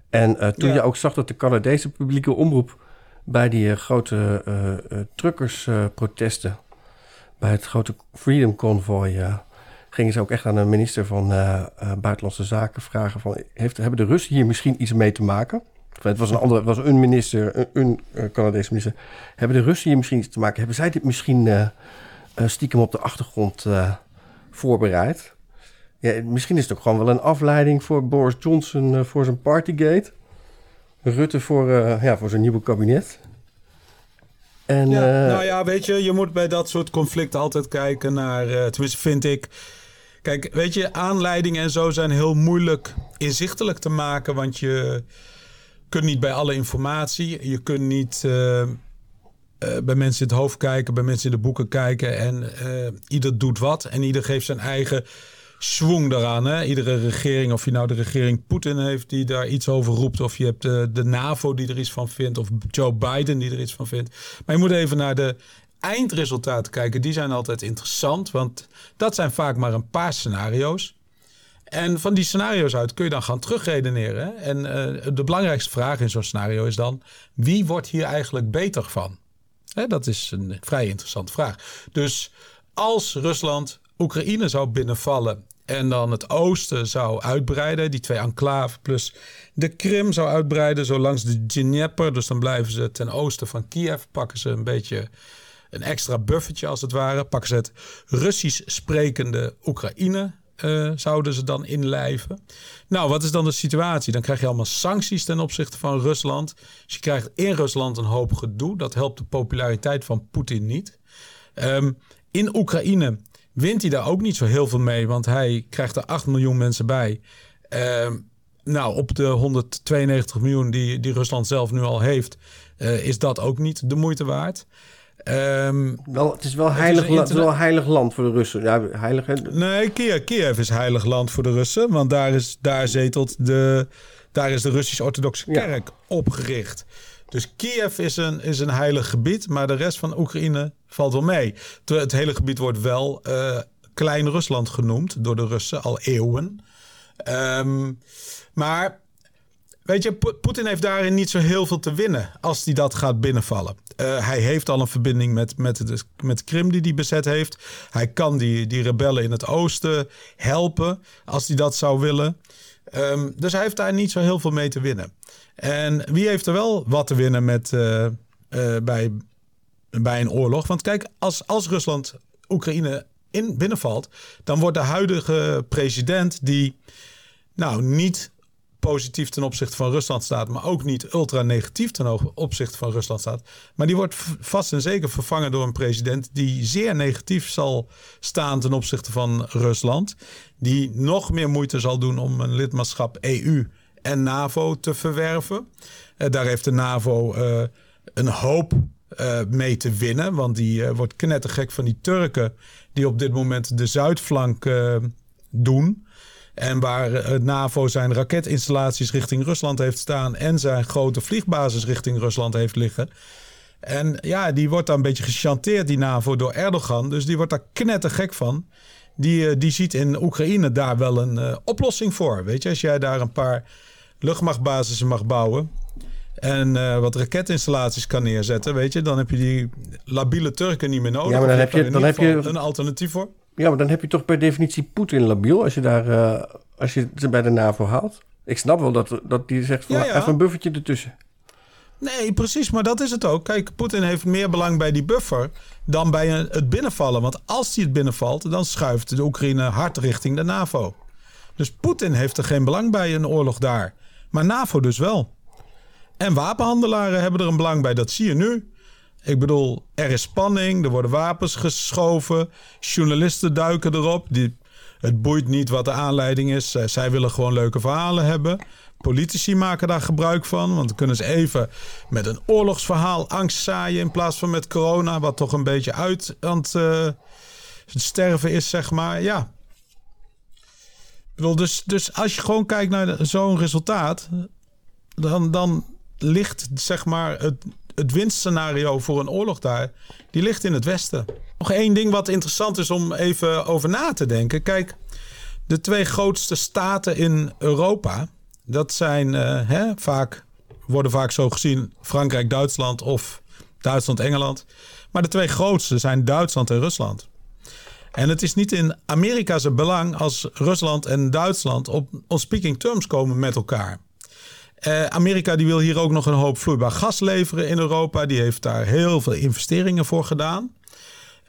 En toen Ja. je ook zag dat de Canadese publieke omroep bij die eh, grote eh eh, truckersprotesten, bij het grote Freedom Convoy, gingen ze ook echt aan de minister van Buitenlandse Zaken vragen: van, heeft, hebben de Russen hier misschien iets mee te maken? Het was een andere, was een minister, een, een Canadese minister. Hebben de Russen hier misschien iets te maken? Hebben zij dit misschien eh, stiekem op de achtergrond voorbereid? Ja, misschien is het ook gewoon wel een afleiding voor Boris Johnson voor zijn Partygate. Rutte voor, eh, ja, voor zijn nieuwe kabinet. En, Ja, eh, nou ja, weet je, je moet bij dat soort conflicten altijd kijken naar, eh, tenminste vind ik. Kijk, weet je, aanleidingen en zo zijn heel moeilijk inzichtelijk te maken, want je kunt niet bij alle informatie, je kunt niet bij mensen in het hoofd kijken, bij mensen in de boeken kijken en ieder doet wat en ieder geeft zijn eigen swing daaraan. Hè? Iedere regering, of je nou de regering Poetin heeft die daar iets over roept, of je hebt de, de NAVO die er iets van vindt, of Joe Biden die er iets van vindt. Maar je moet even naar de eindresultaten kijken. Die zijn altijd interessant, want dat zijn vaak maar een paar scenario's. En van die scenario's uit kun je dan gaan terugredeneren. En eh, de belangrijkste vraag in zo'n scenario is dan: wie wordt hier eigenlijk beter van? Hè, dat is een vrij interessante vraag. Dus als Rusland Oekraïne zou binnenvallen en dan het oosten zou uitbreiden, die twee enclaven plus de Krim zou uitbreiden, zo langs de Dnieper, dus dan blijven ze ten oosten van Kiev, pakken ze een beetje een extra buffertje als het ware, pakken ze het Russisch sprekende Oekraïne. eh, zouden ze dan inlijven. Nou, wat is dan de situatie? Dan krijg je allemaal sancties ten opzichte van Rusland. Dus je krijgt in Rusland een hoop gedoe. Dat helpt de populariteit van Poetin niet. Ehm, in Oekraïne wint hij daar ook niet zo heel veel mee, want hij krijgt er 8 miljoen mensen bij. Ehm, nou, op de 192 miljoen die, die Rusland zelf nu al heeft, eh, is dat ook niet de moeite waard. Ehm, wel, het is wel heilig, het is wel heilig land voor de Russen. Ja, heilig? Nee, Kiev, Kiev is heilig land voor de Russen. Want daar, is, daar zetelt de, daar is de Russisch-Orthodoxe Kerk opgericht. Dus Kiev is een, is een heilig gebied, maar de rest van Oekraïne valt wel mee. Het hele gebied wordt wel eh, Klein Rusland genoemd door de Russen al eeuwen. Ehm, maar Weet je, Po- Poetin heeft daarin niet zo heel veel te winnen als hij dat gaat binnenvallen. Eh, hij heeft al een verbinding met, met, de, met Krim die hij bezet heeft. Hij kan die, die rebellen in het oosten helpen als hij dat zou willen. Ehm, dus hij heeft daar niet zo heel veel mee te winnen. En wie heeft er wel wat te winnen met, eh, eh, bij, bij een oorlog? Want kijk, als, als Rusland Oekraïne in, binnenvalt, dan wordt de huidige president die nou niet positief ten opzichte van Rusland staat, maar ook niet ultra negatief ten opzichte van Rusland staat. Maar die wordt vast en zeker vervangen door een president die zeer negatief zal staan ten opzichte van Rusland. Die nog meer moeite zal doen om een lidmaatschap EU en NAVO te verwerven. Eh, daar heeft de NAVO eh, een hoop eh, mee te winnen, want die wordt knettergek van die Turken die op dit moment de zuidflank doen. En waar het NAVO zijn raketinstallaties richting Rusland heeft staan en zijn grote vliegbasis richting Rusland heeft liggen. En ja, die wordt dan een beetje gechanteerd, die NAVO, door Erdogan. Dus die wordt daar knettergek van. Die, eh, die ziet in Oekraïne daar wel een eh, oplossing voor. Weet je, als jij daar een paar luchtmachtbasissen mag bouwen. en eh, wat raketinstallaties kan neerzetten, weet je, dan heb je die labiele Turken niet meer nodig. Ja, maar dan heb je- dan heb je- een alternatief voor. Ja, maar dan heb je toch per definitie Poetin labiel als je, daar, als je ze bij de NAVO haalt. Ik snap wel dat, dat die zegt van Ja, ja. even een buffertje ertussen. Nee, precies, maar dat is het ook. Kijk, Poetin heeft meer belang bij die buffer dan bij het binnenvallen. Want als hij het binnenvalt, dan schuift de Oekraïne hard richting de NAVO. Dus Poetin heeft er geen belang bij een oorlog daar. Maar NAVO dus wel. En wapenhandelaren hebben er een belang bij, dat zie je nu. Ik bedoel, er is spanning, er worden wapens geschoven, journalisten duiken erop. Die, het boeit niet wat de aanleiding is, zij- zij willen gewoon leuke verhalen hebben. Politici maken daar gebruik van, want dan kunnen ze even met een oorlogsverhaal angst zaaien in plaats van met corona, wat toch een beetje uit aan het eh, sterven is, zeg maar. Ja. Bedoel, dus, dus als je gewoon kijkt naar zo'n resultaat, dan, dan ligt zeg maar het, het winstscenario voor een oorlog daar, die ligt in het Westen. Nog één ding wat interessant is om even over na te denken. Kijk, de twee grootste staten in Europa, dat zijn eh, hè, vaak, worden vaak zo gezien Frankrijk, Duitsland of Duitsland, Engeland. Maar de twee grootste zijn Duitsland en Rusland. En het is niet in Amerika's belang als Rusland en Duitsland op speaking terms komen met elkaar. Eh, Amerika die wil hier ook nog een hoop vloeibaar gas leveren in Europa. Die heeft daar heel veel investeringen voor gedaan.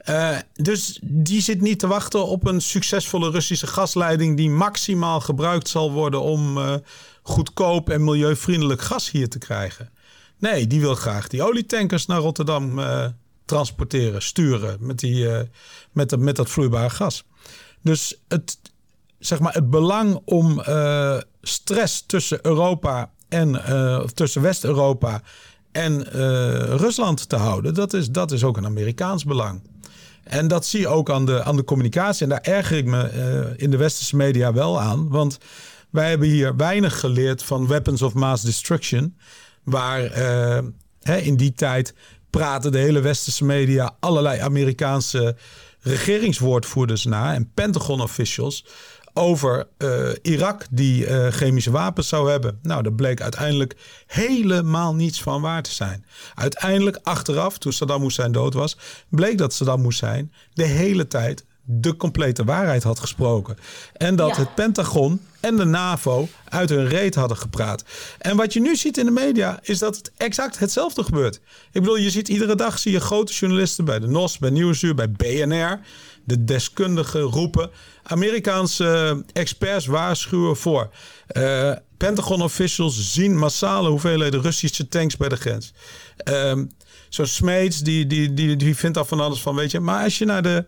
Eh, dus die zit niet te wachten op een succesvolle Russische gasleiding die maximaal gebruikt zal worden om eh, goedkoop en milieuvriendelijk gas hier te krijgen. Nee, die wil graag die olietankers naar Rotterdam eh, transporteren, sturen met, die, met, met dat vloeibare gas. Dus het, zeg maar, het belang om stress tussen Europa en tussen West-Europa en Rusland te houden, dat is, dat is ook een Amerikaans belang. En dat zie je ook aan de, aan de communicatie. En daar erger ik me eh, in de westerse media wel aan. Want wij hebben hier weinig geleerd van weapons of mass destruction. Waar eh, hè, in die tijd praten de hele westerse media allerlei Amerikaanse regeringswoordvoerders na en Pentagon officials over eh, Irak die eh, chemische wapens zou hebben. Nou, daar bleek uiteindelijk helemaal niets van waar te zijn. Uiteindelijk, achteraf, toen Saddam Hussein dood was, bleek dat Saddam Hussein de hele tijd de complete waarheid had gesproken. En dat Ja. het Pentagon en de NAVO uit hun reet hadden gepraat. En wat je nu ziet in de media is dat het exact hetzelfde gebeurt. Ik bedoel, je ziet iedere dag zie je grote journalisten bij de NOS, bij Nieuwsuur, bij BNR, de deskundigen roepen. Amerikaanse experts waarschuwen voor. Eh, Pentagon officials zien massale hoeveelheden Russische tanks bij de grens. Ehm Zo'n Smeets, die, die, die, die vindt af van alles van, weet je. Maar als je naar de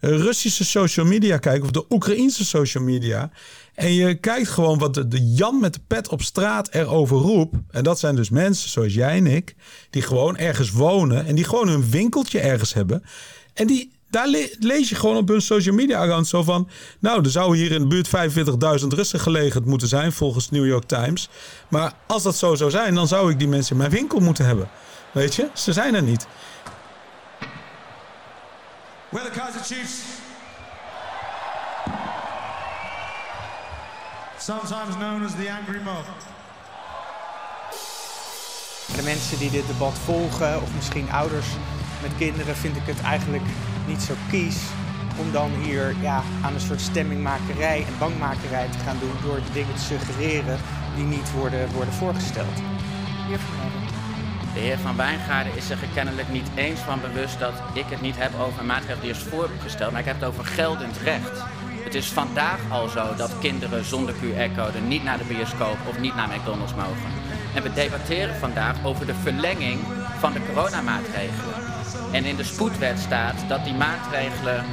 Russische social media kijkt, of de Oekraïnse social media. En je kijkt gewoon wat de, Jan met de pet op straat erover roept. En dat zijn dus mensen zoals jij en ik, die gewoon ergens wonen. En die gewoon hun winkeltje ergens hebben. En die, daar le- lees je gewoon op hun social media account zo van. Nou, er zou hier in de buurt 45.000 Russen gelegerd moeten zijn, volgens New York Times. Maar als dat zo zou zijn, dan zou ik die mensen in mijn winkel moeten hebben. Weet je, ze zijn er niet. We're the Kaiser Chiefs. Sometimes known as the Angry Mob. De mensen die dit debat volgen, of misschien ouders met kinderen, vind ik het eigenlijk niet zo kies om dan hier ja, aan een soort stemmingmakerij en bankmakerij te gaan doen door dingen te suggereren die niet worden, worden voorgesteld. Hier De heer Van Wijngaarden is zich er kennelijk niet eens van bewust dat ik het niet heb over een maatregel die is voorgesteld, maar ik heb het over geldend recht. Het is vandaag al zo dat kinderen zonder QR-code niet naar de bioscoop of niet naar McDonald's mogen. En we debatteren vandaag over de verlenging van de coronamaatregelen. En in de spoedwet staat dat die maatregelen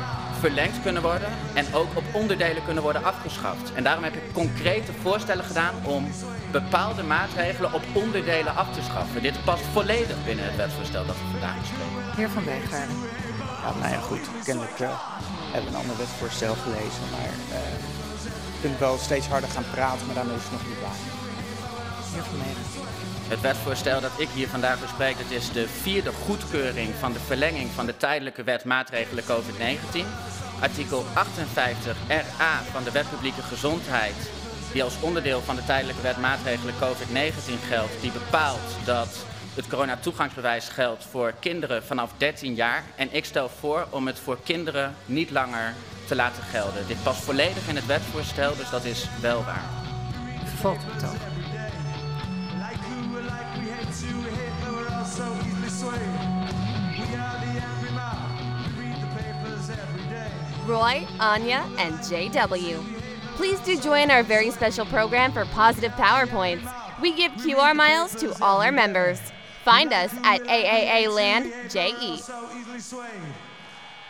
verlengd kunnen worden en ook op onderdelen kunnen worden afgeschaft. En daarom heb ik concrete voorstellen gedaan om bepaalde maatregelen op onderdelen af te schaffen. Dit past volledig binnen het wetsvoorstel dat we vandaag bespreken. Heer Van Wijngaarden. Ja, nou ja, goed. Kennelijk eh, hebben we een ander wetsvoorstel gelezen, maar eh, je kunt wel steeds harder gaan praten, maar daarmee is het nog niet waar. Heer Van. Het wetsvoorstel dat ik hier vandaag bespreek, dat is de vierde goedkeuring van de verlenging van de tijdelijke wet maatregelen COVID-19. Artikel 58 RA van de Wet Publieke Gezondheid die als onderdeel van de tijdelijke wet maatregelen COVID-19 geldt, die bepaalt dat het coronatoegangsbewijs geldt voor kinderen vanaf 13 jaar. En ik stel voor om het voor kinderen niet langer te laten gelden. Dit past volledig in het wetsvoorstel, dus dat is wel waar. Vervalt Roy, Anya, and JW. Please do join our very special program for positive PowerPoints. We give QR miles to all our members. Find us at AAA Land JE. So easily swayed.